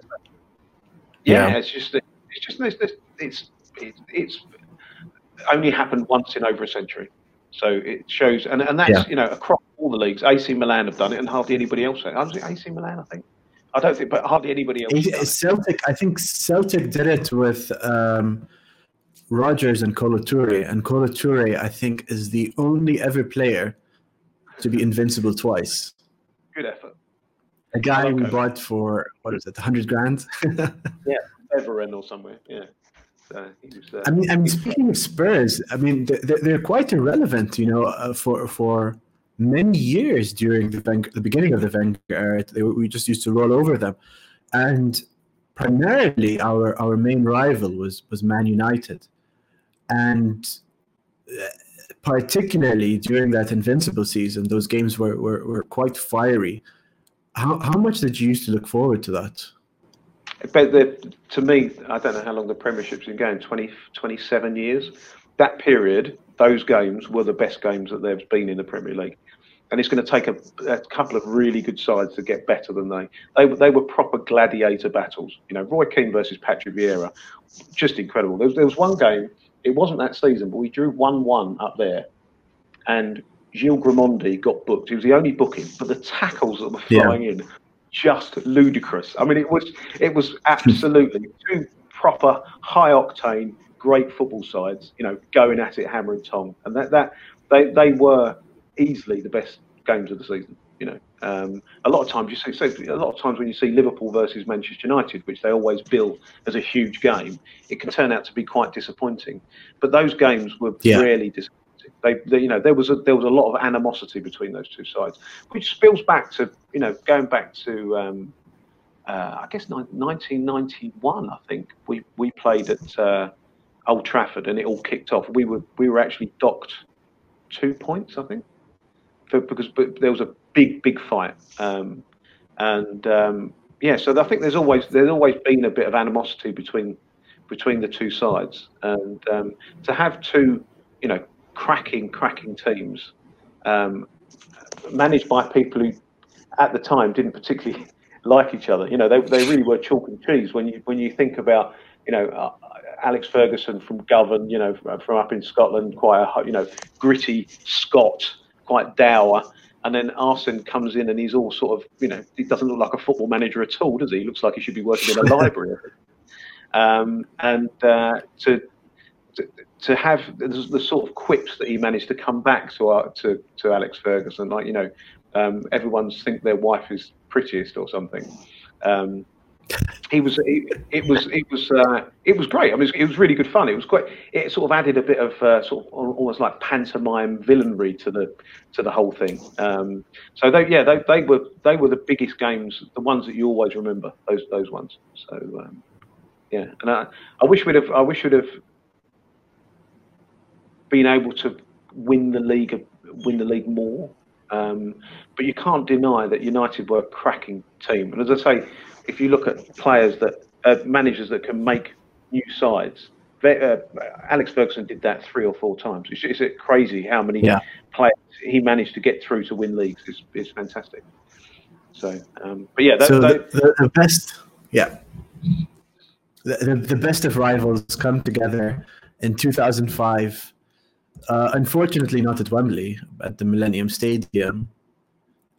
S2: Yeah, yeah, it's just it's just it's it's it's, it's only happened once in over a century. So it shows, and, and that's yeah. you know across all the leagues. AC Milan have done it, and hardly anybody else. I was AC Milan, I think. I don't think, but hardly anybody else.
S1: Celtic, I think Celtic did it with um, Rodgers and Kolo Touré, and Kolo Touré, I think, is the only ever player to be invincible twice.
S2: Good effort.
S1: A guy we bought for what is it, hundred grand?
S2: yeah, Everend or somewhere. Yeah. So was, uh,
S1: I mean, I mean, speaking of Spurs, I mean, they're, they're quite irrelevant, you know, uh, for for many years during the, the beginning of the era. They, we just used to roll over them, and primarily our our main rival was was Man United, and uh, particularly during that invincible season, those games were were, were quite fiery. How how much did you used to look forward to that?
S2: But the, to me, I don't know how long the Premiership's been going 20, 27 years. That period, those games were the best games that there's been in the Premier League and it's going to take a, a, couple of really good sides to get better than they. They they were proper gladiator battles. You know, Roy Keane versus Patrick Vieira, just incredible. There was, there was one game. It wasn't that season, but we drew one-one up there, and Gilles Grimandi got booked. He was the only booking, but the tackles that were flying yeah. in, just ludicrous. I mean, it was it was absolutely two proper high octane, great football sides. You know, going at it hammer and tong, and that that they they were easily the best games of the season. You know, um, a lot of times you see, so a lot of times when you see Liverpool versus Manchester United, which they always bill as a huge game, it can turn out to be quite disappointing. But those games were yeah. really disappointing. They, they, you know, there was a there was a lot of animosity between those two sides, which spills back to, you know, going back to, um, uh, I guess, 1991. I think we we played at uh, Old Trafford and it all kicked off. We were we were actually docked two points, I think for, because there was a big, big fight. Um, and um, yeah, so I think there's always there's always been a bit of animosity between between the two sides, and um, to have two, you know, cracking, cracking teams um, managed by people who, at the time, didn't particularly like each other. You know, they, they really were chalk and cheese when you when you think about, you know. Uh, Alex Ferguson from Govan, you know, from up in Scotland, quite a you know gritty Scot, quite dour. And then Arsene comes in and he's all sort of, you know, he doesn't look like a football manager at all, does he? He looks like he should be working in a library. Um, and uh, to, to, to have the, sort of quips that he managed to come back to our, to to Alex Ferguson, like you know, um, everyone's think their wife is prettiest or something. Um, he was it, it was it was uh, it was great. I mean, it was, it was, really good fun. It was quite. It sort of added a bit of uh, sort of almost like pantomime villainry to the to the whole thing. Um, so they yeah they, they were they were the biggest games, the ones that you always remember. Those those ones. So um, yeah, and I, I wish we'd have I wish we'd have been able to win the league win the league more. Um, but you can't deny that United were a cracking team. And as I say, if you look at players that uh, managers that can make new sides, uh, Alex Ferguson did that three or four times. It's, it's crazy how many yeah. players he managed to get through to win leagues. It's, it's fantastic. So, um, but yeah, that,
S1: so that, the, the, best, yeah, the, the best of rivals come together in 2005. Uh, unfortunately, not at Wembley, at the Millennium Stadium.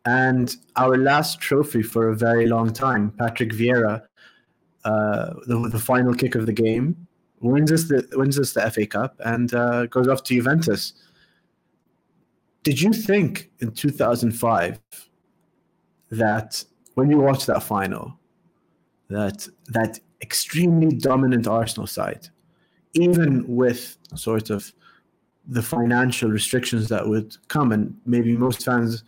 S1: And our last trophy for a very long time, Patrick Vieira, uh, the, the final kick of the game, wins us the wins us the FA Cup and uh, goes off to Juventus. Did you think in 2005 that when you watched that final, that that extremely dominant Arsenal side, even with sort of the financial restrictions that would come, and maybe most fans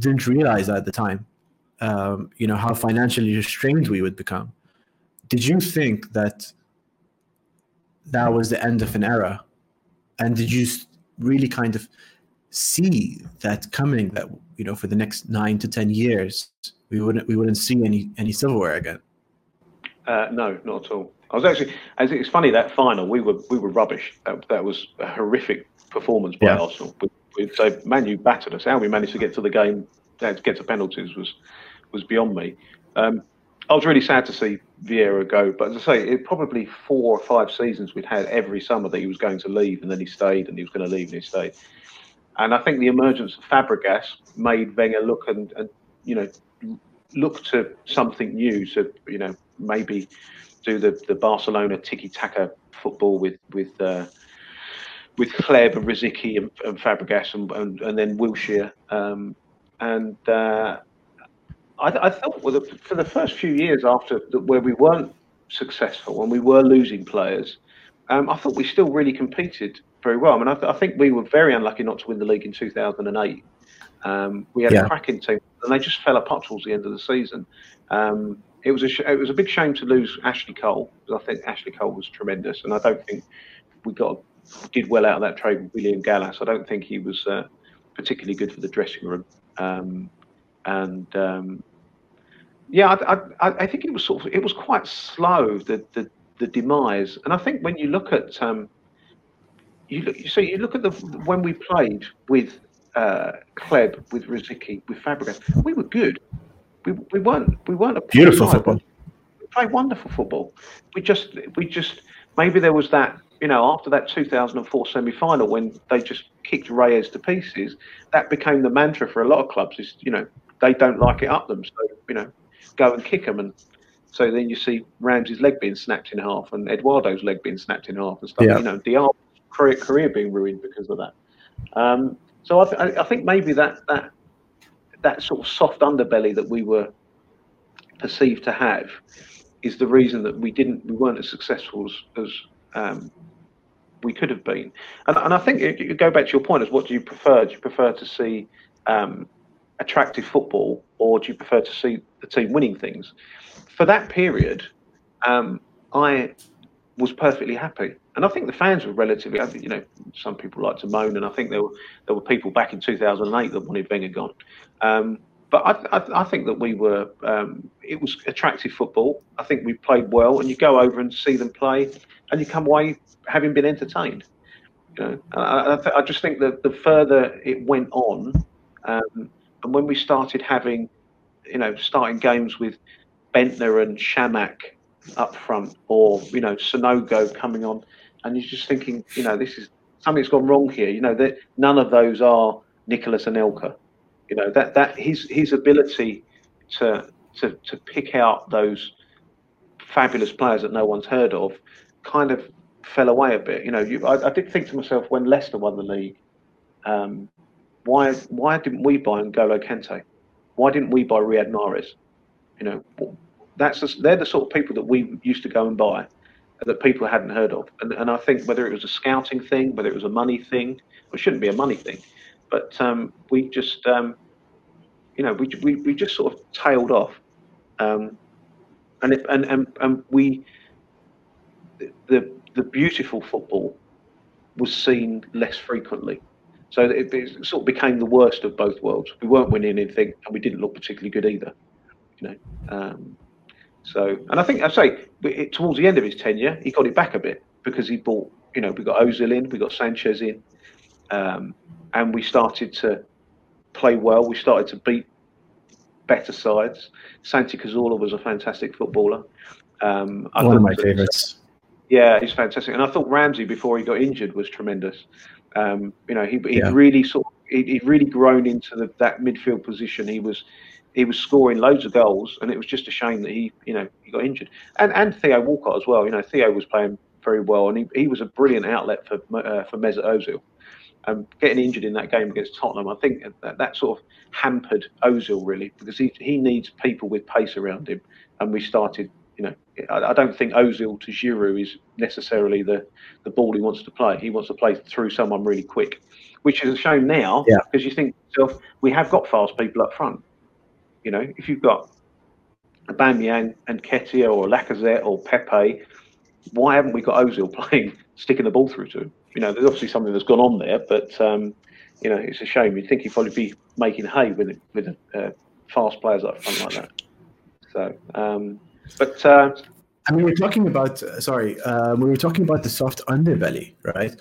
S1: didn't realize at the time, um, you know, how financially restrained we would become. Did you think that that was the end of an era? And did you really kind of see that coming that you know, for the next nine to ten years, we wouldn't we wouldn't see any any silverware again.
S2: Uh, no, not at all. I was actually, as it's funny that final, we were we were rubbish. That, that was a horrific performance by yeah. Arsenal. We, we, so Manu battered us. How we managed to get to the game, to get to penalties was was beyond me. Um, I was really sad to see Vieira go, but as I say, it probably four or five seasons we'd had every summer that he was going to leave, and then he stayed, and he was going to leave, and he stayed. And I think the emergence of Fabregas made Wenger look and, and you know look to something new to you know maybe do the, the Barcelona tiki taka football with with uh, with Hleb and Rosicky and, and Fabregas and, and, and then Wilshere um, and uh, I, I, thought well, for the first few years after the, where we weren't successful and we were losing players, um, I thought we still really competed very well. I mean, I, th- I, think we were very unlucky not to win the league in 2008. Um, we had yeah. a cracking team, and they just fell apart towards the end of the season. Um, it was a sh- it was a big shame to lose Ashley Cole because I think Ashley Cole was tremendous, and I don't think we got did well out of that trade with William Gallas. I don't think he was uh, particularly good for the dressing room, um, and um, yeah, I, I, I, think it was sort of it was quite slow the the, the demise, and I think when you look at um, you look, so you look at the when we played with uh, Hleb, with Rosicky, with Fabregas, we were good we, we weren't we weren't a
S1: beautiful football.
S2: We played wonderful football. We just we just maybe there was that you know after that 2004 semi final when they just kicked Reyes to pieces. That became the mantra for a lot of clubs. Is you know they don't like it up them, so you know go and kick them and. So then you see Ramsey's leg being snapped in half and Eduardo's leg being snapped in half and stuff. Yeah. You know, Diaby's career, career being ruined because of that. Um, so I, th- I, think maybe that that that sort of soft underbelly that we were perceived to have is the reason that we didn't we weren't as successful as, as um, we could have been. And, and I think you go back to your point is what do you prefer? Do you prefer to see um, attractive football or do you prefer to see the team winning things? For that period, um, I was perfectly happy. And I think the fans were relatively, you know, some people like to moan, and I think there were there were people back in 2008 that wanted Wenger gone. Um, but I, I, I, think that we were, um, it was attractive football. I think we played well, and you go over and see them play, and you come away having been entertained. You know, I, I, I just think that the further it went on, um, and when we started having, you know, starting games with Bendtner and Chamakh up front, or you know, Sanogo coming on, and you're just thinking, you know, this is something's gone wrong here. You know, that none of those are Nicolas and Anelka. You know that that his his ability to to to pick out those fabulous players that no one's heard of kind of fell away a bit. You know, you, I, I, did think to myself when Leicester won the league, um, why why didn't we buy N'Golo Kante? Why didn't we buy Riyad Mahrez? You know, that's the, they're the sort of people that we used to go and buy that people hadn't heard of. And, and I think whether it was a scouting thing, whether it was a money thing, it shouldn't be a money thing, but um, we just, um, you know, we, we, we just sort of tailed off. Um, and, if, and, and, and we, the, the beautiful football was seen less frequently. So it, it, sort of became the worst of both worlds. We weren't winning anything, and we didn't look particularly good either. You know, um, so, and I think I say it, towards the end of his tenure, he got it back a bit because he bought, you know, we got Ozil in, we got Sanchez in, um, and we started to play well. We started to beat better sides. Santi Cazorla was a fantastic footballer.
S1: Um, One of my favourites.
S2: Yeah, he's fantastic, and I thought Ramsey before he got injured was tremendous. Um, you know, he he yeah. really sort of, he he'd really grown into the, that midfield position. He was he was scoring loads of goals, and it was just a shame that he, you know, he got injured. And and Theo Walcott as well. You know, Theo was playing very well, and he, he was a brilliant outlet for uh, for Mesut Ozil. Um, getting injured in that game against Tottenham, I think that, that sort of hampered Ozil really because he he needs people with pace around him, and we started. You know, I, I don't think Ozil to Giroud is necessarily the the ball he wants to play. He wants to play through someone really quick, which is a shame now yeah. because you think yourself, we have got fast people up front you know, if you've got Aubameyang and Nketiah or Lacazette or Pepe, why haven't we got Ozil playing, sticking the ball through to him? You know, there's obviously something that's gone on there, but um, you know, it's a shame. You'd think he'd probably be making hay with with uh, fast players up front like that. So, um, but uh,
S1: I mean, we're talking about uh, sorry, uh, we were talking about the soft underbelly, right?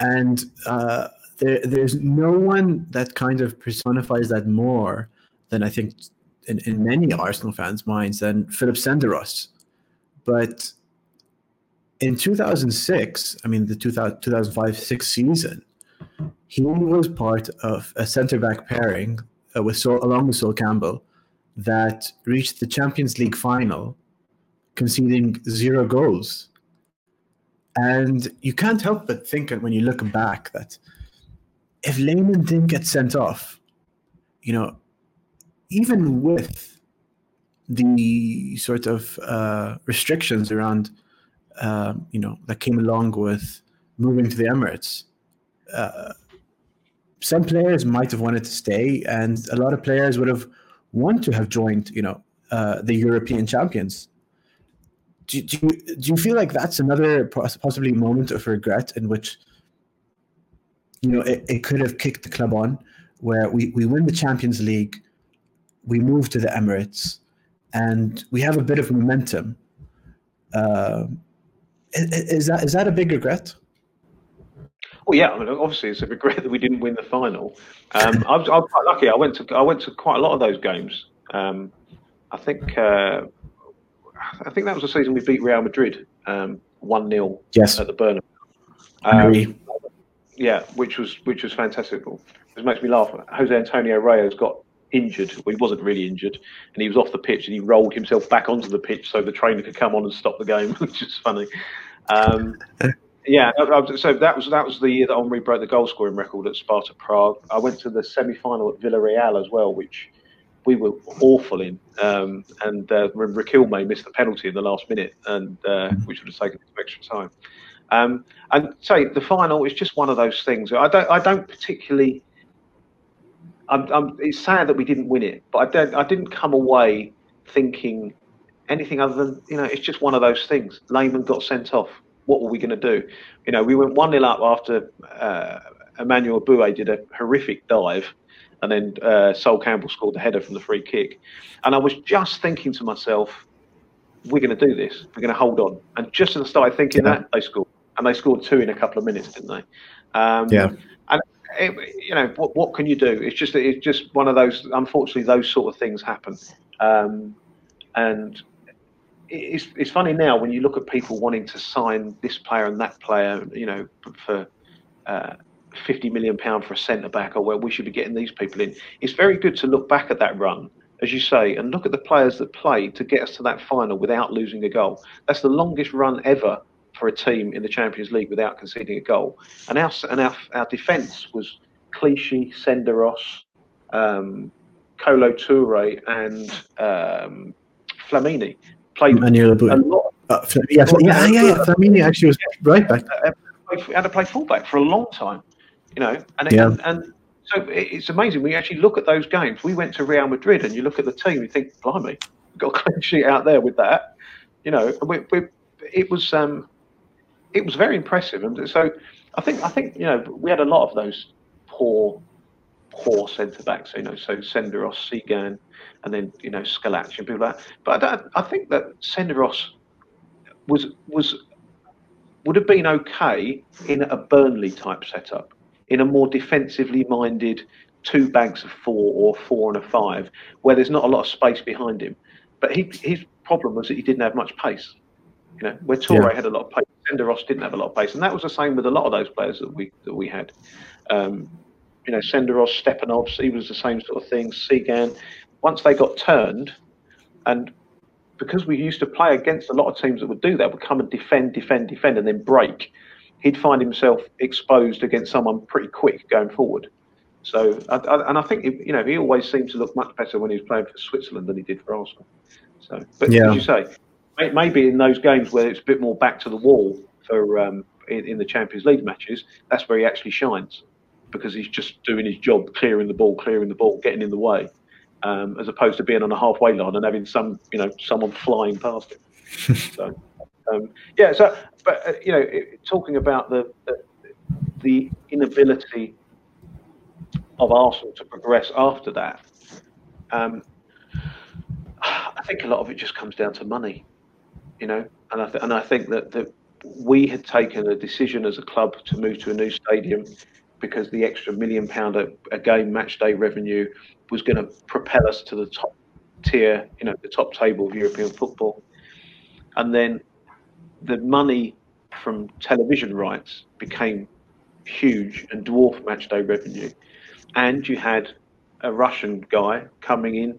S1: And uh, there, there's no one that kind of personifies that more than I think in, in many Arsenal fans' minds than Philip Senderos. But in 2006, I mean the 2005-6 season, he was part of a centre back pairing uh, with Sol, along with Sol Campbell that reached the Champions League final, conceding zero goals. And you can't help but think when you look back that if Lehmann didn't get sent off, you know, even with the sort of uh, restrictions around, uh, you know, that came along with moving to the Emirates, uh, some players might have wanted to stay, and a lot of players would have wanted to have joined, you know, uh, the European champions. Do, do, you, do you feel like that's another possibly moment of regret in which, you know, it, it could have kicked the club on, where we, we win the Champions League, we move to the Emirates, and we have a bit of momentum. Uh, is, that is that a big regret?
S2: Well, yeah, I mean, obviously it's a regret that we didn't win the final. Um, I, was, I, was, quite lucky. I went to I went to quite a lot of those games. Um, I think uh, I think that was the season we beat Real Madrid um, one um, 0
S1: yes.
S2: at the Bernabeu. Um, yeah, which was which was fantastic. It makes me laugh. Jose Antonio Reyes got injured. Well, he wasn't really injured, and he was off the pitch, and he rolled himself back onto the pitch so the trainer could come on and stop the game, which is funny. Um, yeah, so that was that was the year that Henry broke the goal scoring record at Sparta Prague. I went to the semi final at Villarreal as well, which we were awful in. Um, and uh, Riquelme missed the penalty in the last minute, and uh, which would have taken some extra time. Um, and say the final is just one of those things. I don't I don't particularly. I'm, I'm, it's sad that we didn't win it, but I don't I didn't come away thinking anything other than you know it's just one of those things. Lehmann got sent off what were we going to do? You know, we went 1 0 up after uh, Emmanuel Eboué did a horrific dive, and then uh, Sol Campbell scored the header from the free kick. And I was just thinking to myself, we're going to do this. We're going to hold on. And just as I started thinking yeah. that, they scored. And they scored two in a couple of minutes, didn't they?
S1: Um, yeah.
S2: And you know what? What can you do? It's just it's just one of those. Unfortunately, those sort of things happen. Um, and it's, it's funny now when you look at people wanting to sign this player and that player, you know, for uh, 50 million pound for a centre back, or where we should be getting these people in. It's very good to look back at that run, as you say, and look at the players that played to get us to that final without losing a goal. That's the longest run ever for a team in the Champions League without conceding a goal. And our and our, our defence was Clichy, Senderos, um, Kolo Toure, and um, Flamini played Manuel a lot. Uh,
S1: yeah, yeah, yeah, yeah. Flamini actually was right back. Uh,
S2: had to play fullback for a long time, you know, and, yeah. and, and so it's amazing. We actually look at those games. We went to Real Madrid, and you look at the team, you think, blimey, got a clean sheet out there with that, you know. And we, we, it was um, it was very impressive. And so I think I think you know we had a lot of those poor poor centre backs, you know, so Senderos, Cygan, and then you know Squillaci and people like that. But I, I think that Senderos was was would have been okay in a Burnley type setup, in a more defensively minded two banks of four or four and a five, where there's not a lot of space behind him. But he, his problem was that he didn't have much pace. You know, where Toure yeah. had a lot of pace, Senderos didn't have a lot of pace, and that was the same with a lot of those players that we that we had. Um, you know, Senderos, Stepanovs, he was the same sort of thing. Cygan, once they got turned, and because we used to play against a lot of teams that would do that, would come and defend, defend, defend, and then break, he'd find himself exposed against someone pretty quick going forward. So, I, I, and I think you know he always seemed to look much better when he was playing for Switzerland than he did for Arsenal. So, but yeah. as you say, maybe in those games where it's a bit more back to the wall for um, in, in the Champions League matches, that's where he actually shines because he's just doing his job, clearing the ball, clearing the ball, getting in the way, um, as opposed to being on a halfway line and having some, you know, someone flying past him. so, um, yeah. So, but uh, you know, it, talking about the, the, the inability of Arsenal to progress after that. Um, I think a lot of it just comes down to money, you know, and I th- and I think that that we had taken a decision as a club to move to a new stadium because the extra million pound a, a game match day revenue was going to propel us to the top tier, you know, the top table of European football, and then the money from television rights became huge and dwarfed match day revenue, and you had a Russian guy coming in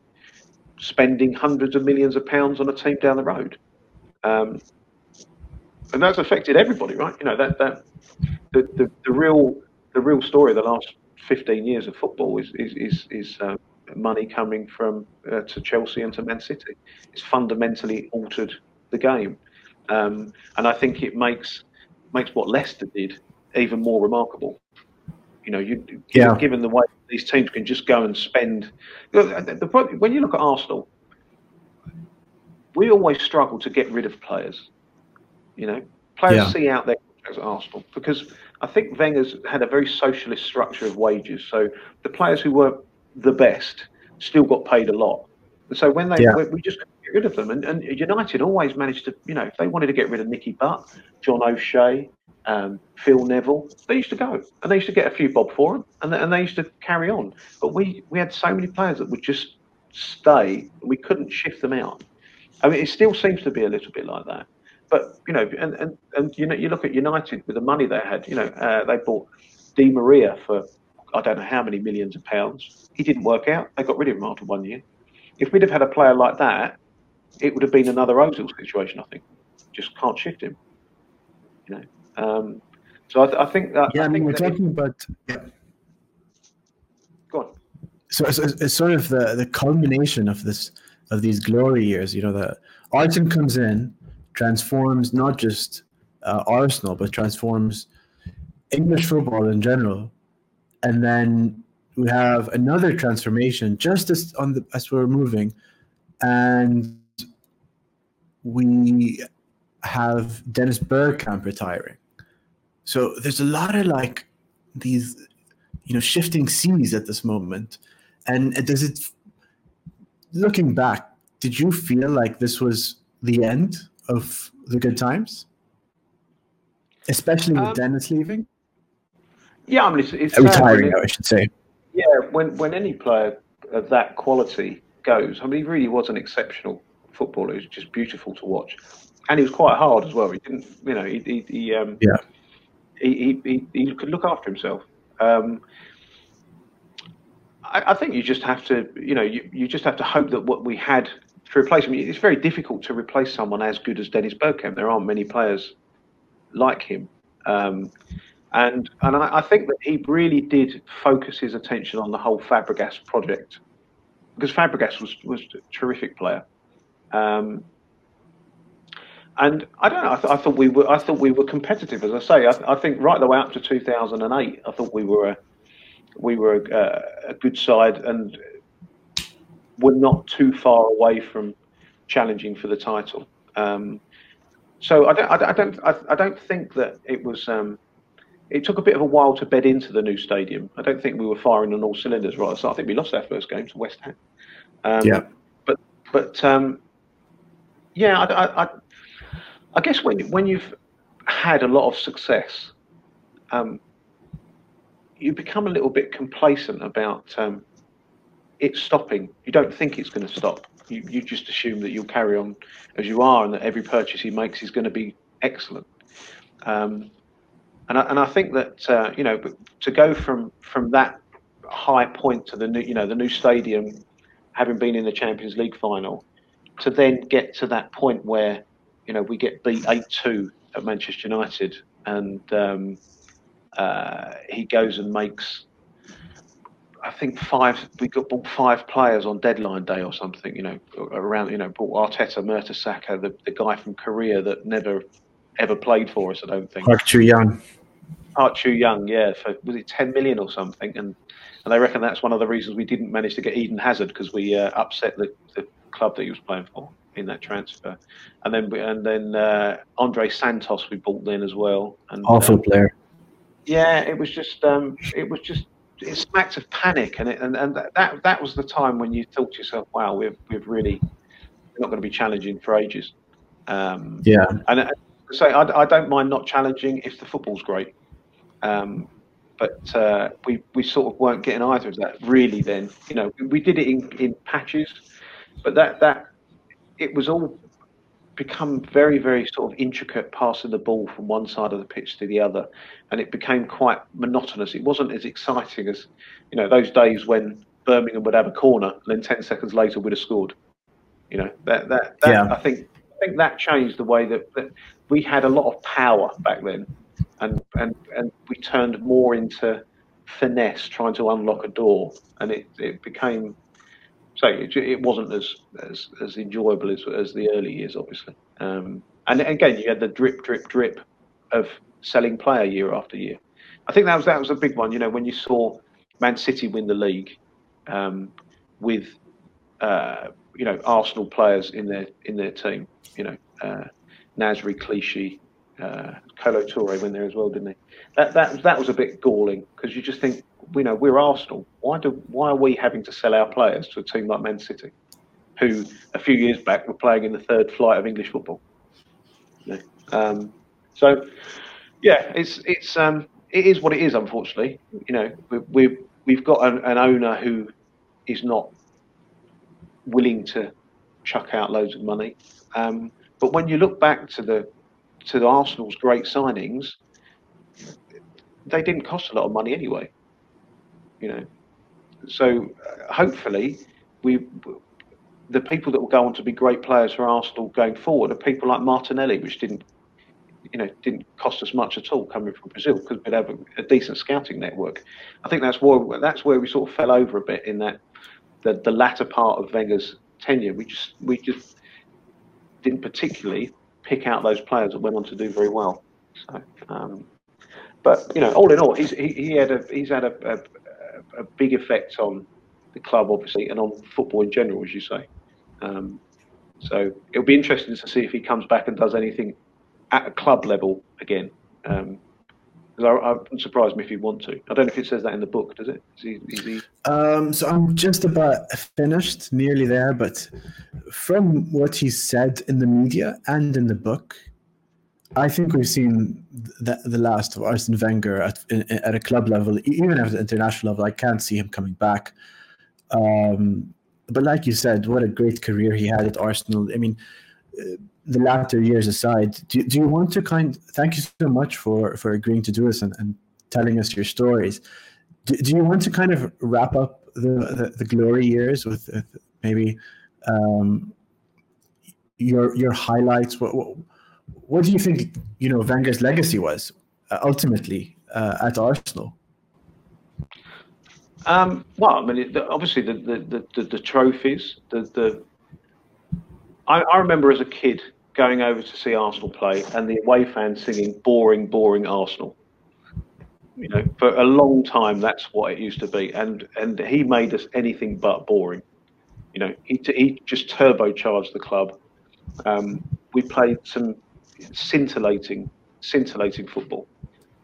S2: spending hundreds of millions of pounds on a team down the road. Um, and that's affected everybody, right? You know that that the, the, the real the real story of the last 15 years of football is is is, is uh, money coming from uh, to Chelsea and to Man City. It's fundamentally altered the game, um, and I think it makes makes what Leicester did even more remarkable. You know, you yeah. given the way these teams can just go and spend. The, the, when you look at Arsenal, we always struggle to get rid of players. You know, players yeah. see out their contracts at Arsenal because I think Wenger's had a very socialist structure of wages. So the players who were the best still got paid a lot. And so when they, yeah. we, we just get rid of them. And, and United always managed to, you know, if they wanted to get rid of Nicky Butt, John O'Shea, um, Phil Neville, they used to go and they used to get a few bob for them and, and they used to carry on. But we, we had so many players that would just stay and we couldn't shift them out. I mean, it still seems to be a little bit like that. But, you know, and, and, and you know, you look at United with the money they had, you know, uh, they bought Di Maria for I don't know how many millions of pounds. He didn't work out. They got rid of him after one year. If we'd have had a player like that, it would have been another Ozil situation, I think. Just can't shift him. You know. Um, so I, th- I, think that.
S1: Yeah, I,
S2: I
S1: mean, we're talking it, about. Yeah.
S2: Go on.
S1: So it's, it's, sort of the the culmination of this of these glory years. You know, that Arsène comes in, transforms not just uh, Arsenal, but transforms English football in general, and then we have another transformation just as on the as we're moving, and we have Dennis Bergkamp retiring. So there's a lot of like these, you know, shifting seas at this moment. And does it, looking back, did you feel like this was the end of the good times? Especially with um, Dennis leaving?
S2: Yeah, I mean, it's, it's
S1: retiring, I should say.
S2: Yeah, when, when any player of that quality goes, I mean, he really was an exceptional footballer. He was just beautiful to watch and he was quite hard as well. He didn't, you know, he he, he um,
S1: yeah,
S2: he, he he could look after himself. Um, I, I, think you just have to, you know, you, you just have to hope that what we had to replace him. It's very difficult to replace someone as good as Dennis Bergkamp. There aren't many players like him. Um, and and I, I, think that he really did focus his attention on the whole Fabregas project because Fabregas was was a terrific player. Um, and I don't know. I, th- I, thought we were. I thought we were competitive, as I say. I, th- I, think right the way up to 2008, I thought we were a, we were a, a good side, and were not too far away from challenging for the title. Um, so I don't. I, don't. I, don't think that it was. Um, it took a bit of a while to bed into the new stadium. I don't think we were firing on all cylinders right. So I think we lost our first game to West Ham.
S1: Um, yeah.
S2: But but um, yeah, I, I, I guess when when you've had a lot of success, um, you become a little bit complacent about um, it stopping. You don't think it's going to stop. You, you just assume that you'll carry on as you are, and that every purchase he makes is going to be excellent. Um, and I, and I think that uh, you know to go from from that high point to the new you know the new stadium, having been in the Champions League final, to then get to that point where you know, we get beat 8 2 at Manchester United, and um, uh, he goes and makes, I think, five, we got bought five players on deadline day or something, you know, around, you know, bought Arteta, Mertesacker, the, the guy from Korea that never ever played for us, I don't think.
S1: Park Chu-young.
S2: Park Chu-young, yeah, for, was it 10 million or something? And and I reckon that's one of the reasons we didn't manage to get Eden Hazard because we uh, upset the, the club that he was playing for in that transfer. And then and then uh, Andre Santos we bought in as well. And
S1: awful uh, player.
S2: Yeah, it was just um, it was just it smacked of panic, and it, and and that that was the time when you thought to yourself, "Wow, we've we've really not going to be challenging for ages."
S1: Um, yeah,
S2: and so I, I, don't mind not challenging if the football's great. Um, but uh, we we sort of weren't getting either of that really. Then you know we, we did it in, in patches, but that that it was all become very, very sort of intricate passing the ball from one side of the pitch to the other, and it became quite monotonous. It wasn't as exciting as, you know, those days when Birmingham would have a corner and then ten seconds later would have scored. You know, that that, that yeah. I think I think that changed the way that, that we had a lot of power back then, and and and we turned more into finesse trying to unlock a door, and it it became so it, it wasn't as, as as enjoyable as as the early years, obviously. Um, and again, you had the drip, drip, drip of selling player year after year. I think that was that was a big one. You know, when you saw Man City win the league um, with uh, you know Arsenal players in their in their team. You know, uh, Nasri, Clichy, uh, Touré went there as well, didn't he? That that that was a bit galling because you just think we know we're Arsenal. Why do why are we having to sell our players to a team like Man City, who a few years back were playing in the third flight of English football? You um, so, yeah, it's it's um, it is what it is. Unfortunately, you know, we, we we've got an, an owner who is not willing to chuck out loads of money. Um, but when you look back to the to the Arsenal's great signings, they didn't cost a lot of money anyway you know. So uh, hopefully, we the people that will go on to be great players for Arsenal going forward are people like Martinelli, which didn't you know didn't cost us much at all coming from Brazil because we'd have a, a, decent scouting network. I think that's where that's where we sort of fell over a bit in that the the latter part of Wenger's tenure. We just we just didn't particularly pick out those players that went on to do very well. So, um, but you know, all in all, he's he, he had a he's had a, a, a big effect on the club, obviously, and on football in general, as you say. Um, so it'll be interesting to see if he comes back and does anything at a club level again. Um, I, I wouldn't surprise me if he want to. I don't know if it says that in the book, does it? Is he, is he...
S1: Um, so I'm just about finished, nearly there. But from what he said in the media and in the book, I think we've seen the, the last of Arsène Wenger at, at a club level, even at the international level. I can't see him coming back. Um, but like you said, what a great career he had at Arsenal. I mean, the latter years aside, do, do you want to kind? Thank you so much for for agreeing to do this and, and telling us your stories. Do, do you want to kind of wrap up the the, the glory years with maybe um, your your highlights? What, what what do you think? You know, Wenger's legacy was uh, ultimately uh, at Arsenal.
S2: Um, well, I mean, it, the, obviously the, the, the, the, trophies. The the I, I remember as a kid going over to see Arsenal play and the away fans singing "boring, boring Arsenal." You know, for a long time, that's what it used to be, and and he made us anything but boring. You know, he he just turbocharged the club. Um, we played some scintillating, scintillating football.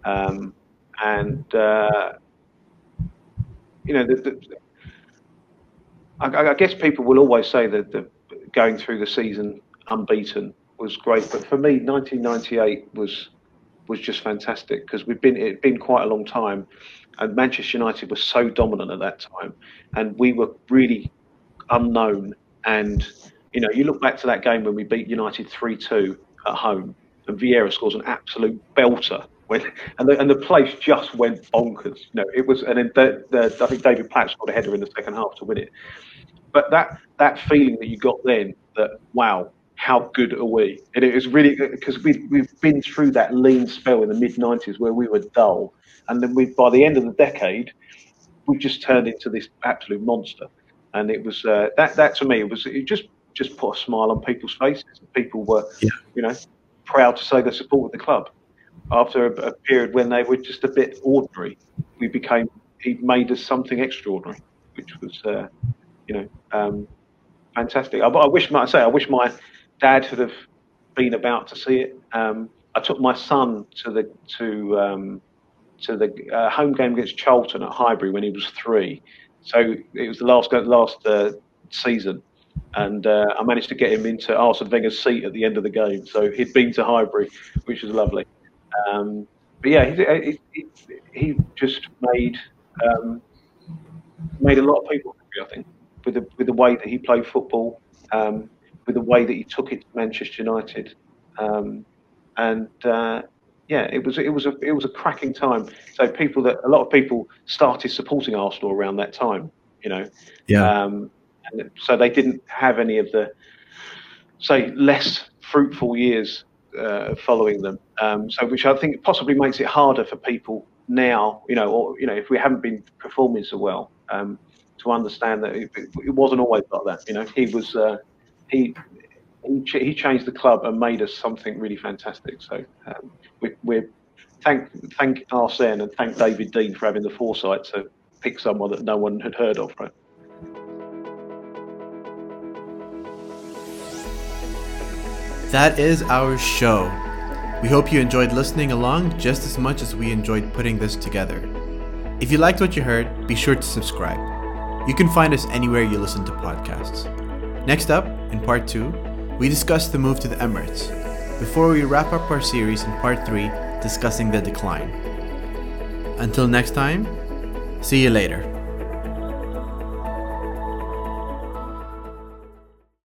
S2: Um, and uh, you know, the, the, I, I, guess people will always say that the, going through the season unbeaten was great, but for me, 1998 was was just fantastic because we've been it been quite a long time, and Manchester United was so dominant at that time, and we were really unknown. And you know, you look back to that game when we beat United three two at home, and Vieira scores an absolute belter. When, and the and the place just went bonkers. You know, it was, and then the, the, I think David Platt scored a header in the second half to win it. But that that feeling that you got then, that wow, how good are we? And it was really because we we've been through that lean spell in the mid '90s where we were dull, and then we by the end of the decade, we just turned into this absolute monster. And it was uh, that that to me it was it just just put a smile on people's faces. People were, yeah. you know, proud to say they supported the club. After a, a, period when they were just a bit ordinary, we became. He made us something extraordinary, which was, uh, you know, um, fantastic. I, I wish, I say, I wish my dad had have been about to see it. Um, I took my son to the to um, to the uh, home game against Charlton at Highbury when he was three. So it was the last last uh, season, and uh, I managed to get him into Arsène Wenger's seat at the end of the game. So he'd been to Highbury, which was lovely. Um, but yeah, he, he, he just made um, made a lot of people happy. I think with the with the way that he played football, um, with the way that he took it to Manchester United, um, and uh, yeah, it was it was a it was a cracking time. So people that a lot of people started supporting Arsenal around that time, you know.
S3: Yeah.
S2: Um, and so they didn't have any of the say less fruitful years uh, following them. Um, so which I think possibly makes it harder for people now, you know, or you know, if we haven't been performing so well, um, to understand that it, it, wasn't always like that. You know, he was uh, he he, changed the club and made us something really fantastic. So um, we, we're thank thank Arsène and thank David Dein for having the foresight to pick someone that no one had heard of. Right.
S1: That is our show. We hope you enjoyed listening along just as much as we enjoyed putting this together. If you liked what you heard, be sure to subscribe. You can find us anywhere you listen to podcasts. Next up, in part two, we discuss the move to the Emirates, before we wrap up our series in part three discussing the decline. Until next time, see you later.